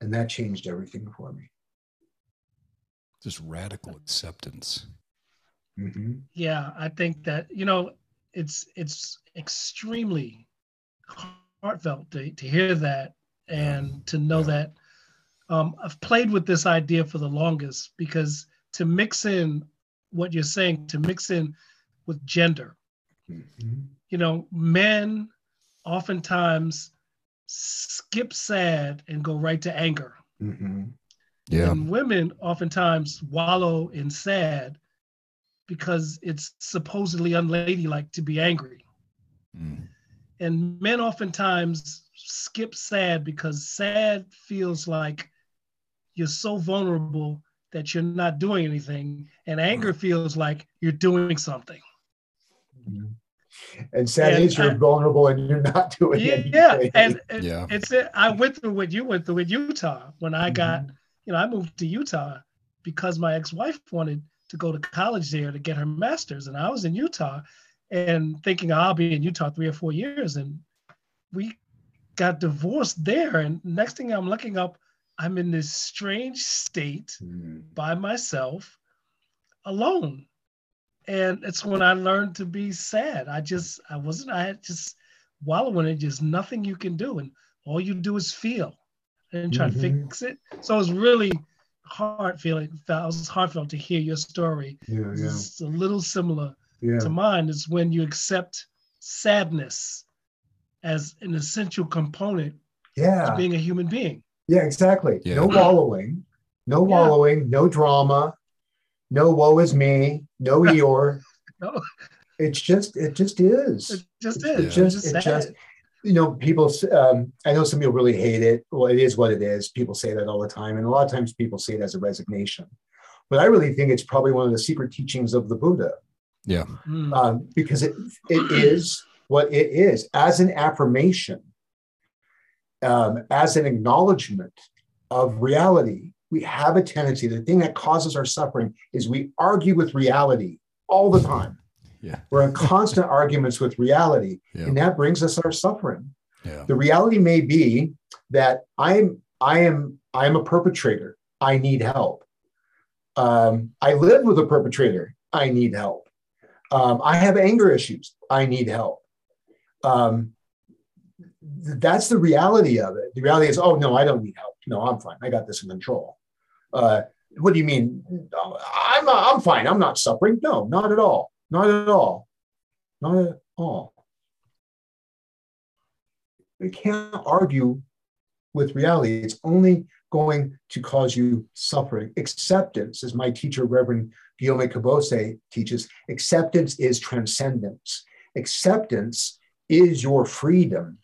And that changed everything for me. Just radical acceptance. Mm-hmm. Yeah, I think that you know it's it's extremely heartfelt to, to hear that and to know yeah. that um, I've played with this idea for the longest because to mix in what you're saying, to mix in with gender, mm-hmm. you know, men oftentimes skip sad and go right to anger. Mm-hmm. Yeah. And women oftentimes wallow in sad because it's supposedly unladylike to be angry. Mm. And men oftentimes skip sad because sad feels like you're so vulnerable that you're not doing anything. And anger feels like you're doing something. Mm-hmm. And sad And is you're I- vulnerable and you're not doing Yeah, anything. yeah. And it- Yeah. it's it. I went through what you went through with Utah when I got, Mhm. you know, I moved to Utah because my ex-wife wanted to go to college there to get her master's, and I was in Utah, and thinking I'll be in Utah three or four years, and we got divorced there. And next thing I'm looking up, I'm in this strange state Mhm. by myself, alone. And it's when I learned to be sad. I just, I wasn't, I had just wallowing in just nothing you can do. And all you do is feel and try to Mhm. fix it. So it was really hard feeling, it was heartfelt to hear your story. Yeah, yeah, It's a little similar yeah. to mine is when you accept sadness as an essential component Yeah, to being a human being. yeah, exactly. Yeah. No wallowing, no Yeah. wallowing, no drama, no woe is me, no Eeyore. No. It's just, it just is. It just It is. Yeah. It's just, just it just, you know, people. Um, I know some people really hate it. Well, it is what it is. People say that all the time, and a lot of times people say it as a resignation. But I really think it's probably one of the secret teachings of the Buddha, Yeah. Mm. um, because it it is what it is as an affirmation, um, as an acknowledgement of reality. We have a tendency. The thing that causes our suffering is we argue with reality all the time. Yeah. We're in constant arguments with reality, Yeah. and that brings us our suffering. Yeah. The reality may be that I'm I am I am a perpetrator. I need help. Um, I live with a perpetrator. I need help. Um, I have anger issues. I need help. Um, th- that's the reality of it. The reality is, oh no, I don't need help. No, I'm fine. I got this in control. Uh, what do you mean? I'm I'm fine. I'm not suffering. No, not at all. Not at all. Not at all. We can't argue with reality. It's only going to cause you suffering. Acceptance, as my teacher, Reverend Gyomay Kubose, teaches, acceptance is transcendence. Acceptance is your freedom.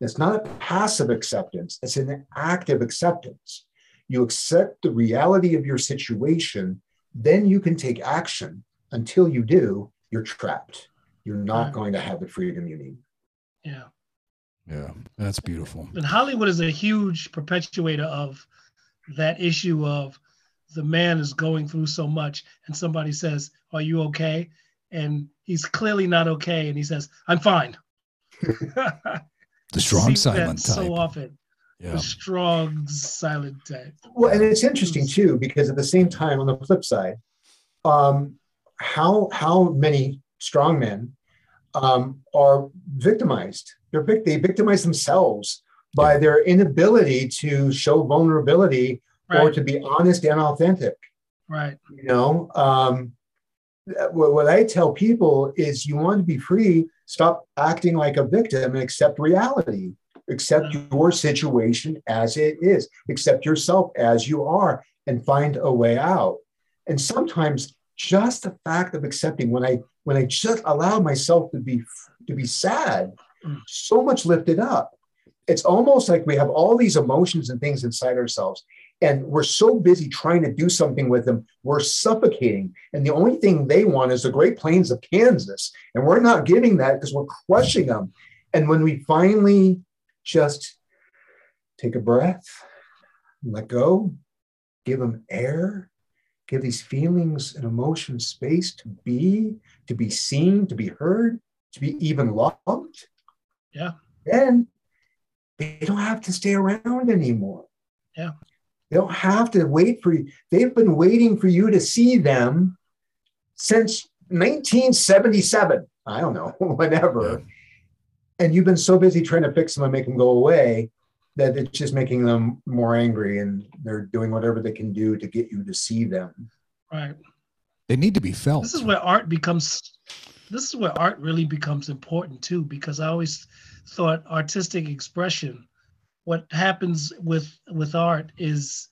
It's not a passive acceptance, it's an active acceptance. You accept the reality of your situation, then you can take action. Until you do, you're trapped. You're not Right. going to have the freedom you need. Yeah. Yeah. That's beautiful. And Hollywood is a huge perpetuator of that issue of the man is going through so much and somebody says, Are you okay? And he's clearly not okay. And he says, I'm fine. The strong silent type. So often. Yeah. The strong silent type. Well, and it's interesting too because at the same time, on the flip side, um, how how many strong men um, are victimized? They're vic- they victimize themselves by Yeah. their inability to show vulnerability or to be honest and authentic. Right. You know, um, what, what I tell people is, you want to be free. Stop acting like a victim and accept reality. Accept your situation as it is. Accept yourself as you are, and find a way out. And sometimes, just the fact of accepting, when I when I just allow myself to be to be sad, Mm. so much lifted up. It's almost like we have all these emotions and things inside ourselves, and we're so busy trying to do something with them, we're suffocating. And the only thing they want is the Great Plains of Kansas. And we're not getting that because we're crushing them. And when we finally just take a breath, let go, give them air, give these feelings and emotions space to be, to be seen, to be heard, to be even loved. Yeah. Then they don't have to stay around anymore. Yeah. They don't have to wait for you. They've been waiting for you to see them since 1977. I don't know, whenever. And you've been so busy trying to fix them and make them go away that it's just making them more angry and they're doing whatever they can do to get you to see them. Right. They need to be felt. This is where art becomes this is where art really becomes important too, because I always thought artistic expression what happens with with art is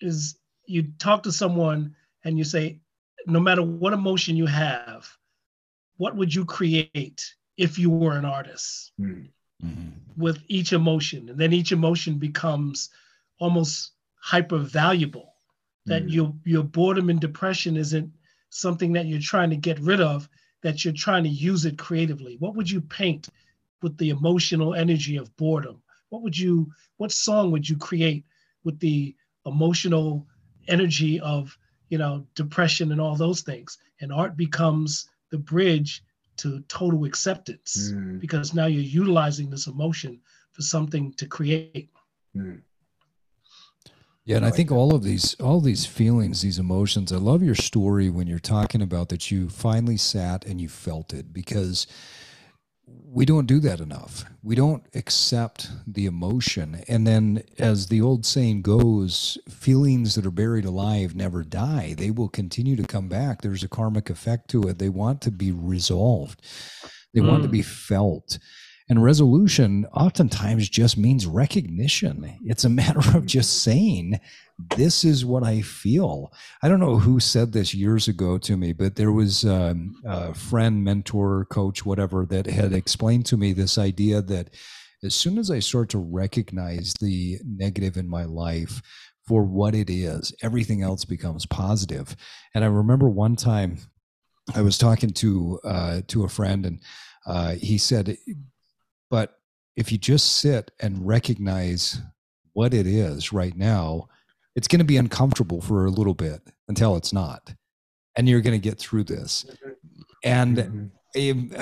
is you talk to someone and you say, no matter what emotion you have, what would you create if you were an artist? Mm-hmm. With each emotion, and then each emotion becomes almost hyper valuable. That mm-hmm. your your boredom and depression isn't something that you're trying to get rid of, that you're trying to use it creatively. What would you paint with the emotional energy of boredom? What would you, what song would you create with the emotional energy of, you know, depression and all those things? And art becomes the bridge to total acceptance mm. because now you're utilizing this emotion for something to create. Mm. Yeah, and I think all of these all these feelings, these emotions. I love your story when you're talking about that you finally sat and you felt it because we don't do that enough. We don't accept the emotion. And then as the old saying goes, feelings that are buried alive never die. They will continue to come back. There's a karmic effect to it. They want to be resolved. They mm. want to be mm. felt. And resolution oftentimes just means recognition. It's a matter of just saying, this is what I feel. I don't know who said this years ago to me, but there was um, a friend, mentor, coach, whatever, that had explained to me this idea that as soon as I start to recognize the negative in my life for what it is, everything else becomes positive. And I remember one time I was talking to uh, to a friend, and uh, he said, but if you just sit and recognize what it is right now, it's going to be uncomfortable for a little bit until it's not. And you're going to get through this. And mm-hmm.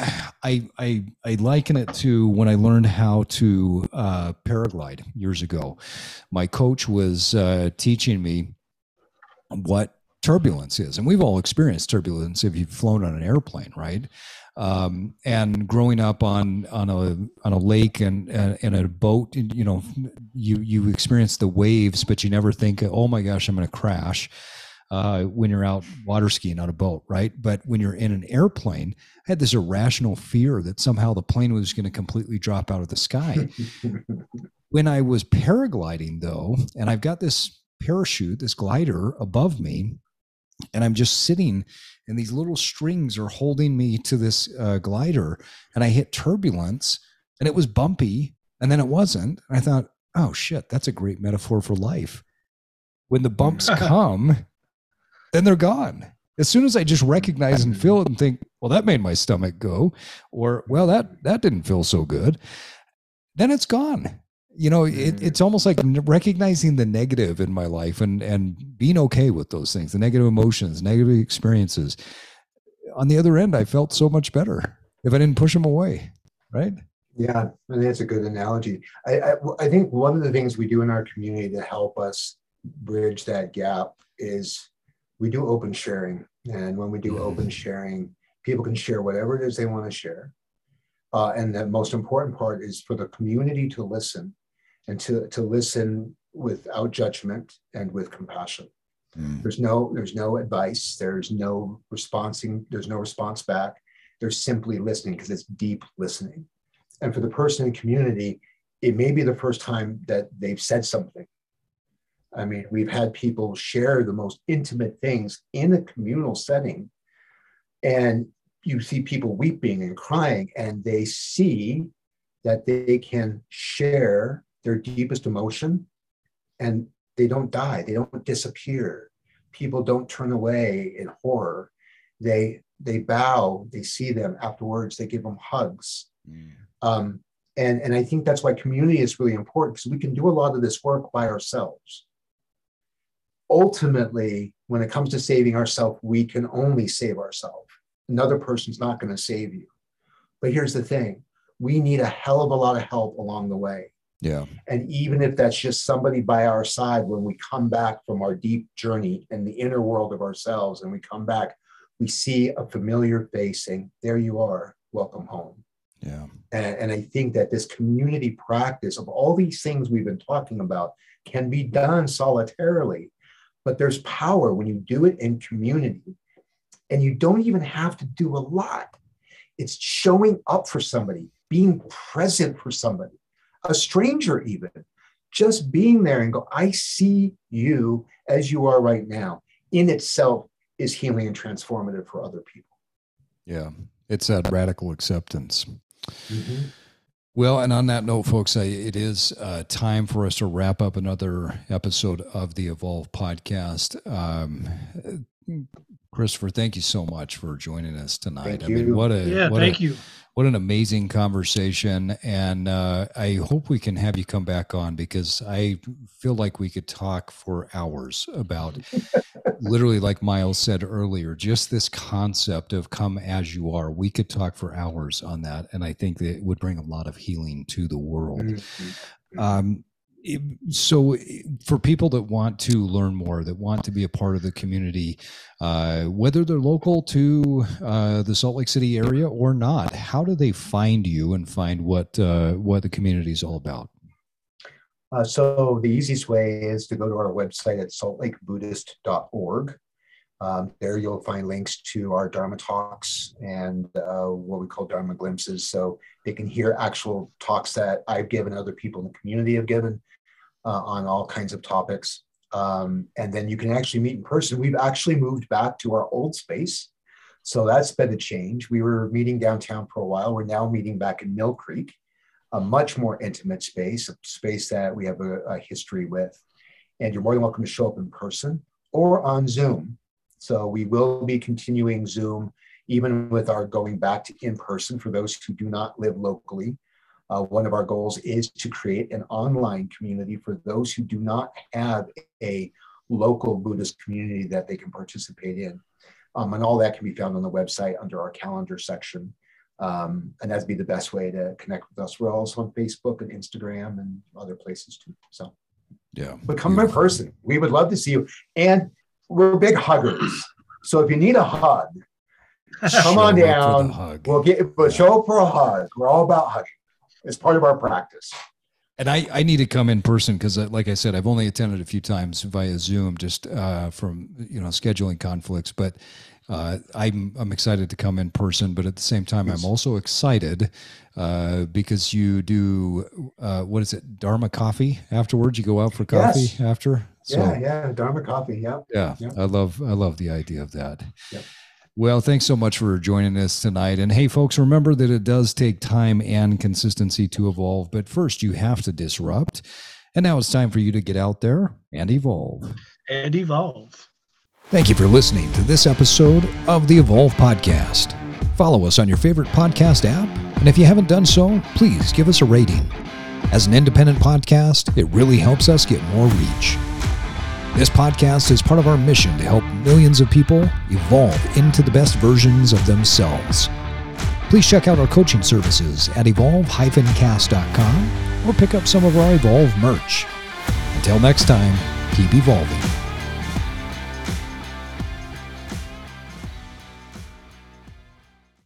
I, I, I liken it to when I learned how to uh, paraglide years ago. My coach was uh, teaching me what turbulence is. And we've all experienced turbulence if you've flown on an airplane, right? Um, and growing up on on a on a lake and in a boat, you know, you you experience the waves, but you never think, oh my gosh, I'm going to crash. Uh, when you're out water skiing on a boat, right? But when you're in an airplane, I had this irrational fear that somehow the plane was going to completely drop out of the sky. when I was paragliding, though, and I've got this parachute, this glider above me, and I'm just sitting and these little strings are holding me to this uh, glider and i hit turbulence and it was bumpy and then it wasn't and i thought oh shit that's a great metaphor for life. When the bumps come then they're gone. As soon as i just recognize and feel it and think well that made my stomach go or well that that didn't feel so good then it's gone you know it, mm-hmm. it's almost like recognizing the negative in my life and and being okay with those things the negative emotions negative experiences. On the other end i felt so much better if i didn't push them away right? Yeah that's a good analogy. I, I, I think one of the things we do in our community to help us bridge that gap is we do open sharing. And when we do mm-hmm. open sharing people can share whatever it is they want to share. Uh, and the most important part is for the community to listen and to, to listen without judgment and with compassion. Mm. There's no there's no advice. There's no responding. There's no response back. There's simply listening because it's deep listening. And for the person in community, it may be the first time that they've said something. I mean, we've had people share the most intimate things in a communal setting, and you see people weeping and crying, and they see that they can share their deepest emotion and they don't die. They don't disappear. People don't turn away in horror. They they bow. They see them afterwards. They give them hugs. Mm. um, and and i think that's why community is really important because we can do a lot of this work by ourselves. Ultimately when it comes to saving ourselves we can only save ourselves. Another person's not going to save you. But here's the thing. We need a hell of a lot of help along the way yeah. And even if that's just somebody by our side when we come back from our deep journey in the inner world of ourselves and we come back, we see a familiar face saying, There you are, welcome home. Yeah. And, and I think that this community practice of all these things we've been talking about can be done solitarily, but there's power when you do it in community. And you don't even have to do a lot. It's showing up for somebody, being present for somebody a stranger, even just being there and go, I see you as you are right now, in itself is healing and transformative for other people. Yeah, it's that radical acceptance. Mm-hmm. Well, and on that note, folks, it is uh, time for us to wrap up another episode of the Evolve podcast. Um, Christopher, thank you so much for joining us tonight. Thank I mean, what a yeah, what thank a, you. What an amazing conversation, and uh, I hope we can have you come back on because I feel like we could talk for hours about, literally, like Myles said earlier, just this concept of "come as you are." We could talk for hours on that, and I think that it would bring a lot of healing to the world. Mm-hmm. Um, so for people that want to learn more that want to be a part of the community uh, whether they're local to uh, the salt lake city area or not how do they find you and find what uh, what the community is all about? Uh, so the easiest way is to go to our website at saltlakebuddhist.org um, there you'll find links to our Dharma talks and uh, what we call Dharma glimpses. So they can hear actual talks that I've given, other people in the community have given uh, on all kinds of topics. Um, and then you can actually meet in person. We've actually moved back to our old space. So that's been a change. We were meeting downtown for a while. We're now meeting back in Millcreek, a much more intimate space, a space that we have a, a history with. And you're more than welcome to show up in person or on Zoom. So we will be continuing Zoom, even with our going back to in person for those who do not live locally. Uh, one of our goals is to create an online community for those who do not have a local Buddhist community that they can participate in. Um, and all that can be found on the website under our calendar section. Um, and that'd be the best way to connect with us. We're also on Facebook and Instagram and other places too. So, yeah, but come in person. We would love to see you. And we're big huggers. So if you need a hug, come on down. We'll get, but show up for a hug. We're all about hugging as part of our practice. And I, I need to come in person because, uh, like I said, I've only attended a few times via Zoom, just uh, from you know scheduling conflicts. But uh, I'm I'm excited to come in person. But at the same time. I'm also excited uh, because you do uh, what is it, Dharma coffee afterwards? You go out for coffee yes. after. So, yeah, yeah, Dharma coffee. Yeah, yeah. I love I love the idea of that. Yep. Well, thanks so much for joining us tonight. And hey, folks, remember that it does take time and consistency to evolve, but first you have to disrupt. And now it's time for you to get out there and evolve. And evolve. Thank you for listening to this episode of the Evolve Podcast. Follow us on your favorite podcast app. And if you haven't done so, please give us a rating. As an independent podcast, it really helps us get more reach. This podcast is part of our mission to help millions of people evolve into the best versions of themselves. Please check out our coaching services at evolve-cast.com or pick up some of our Evolve merch. Until next time, keep evolving.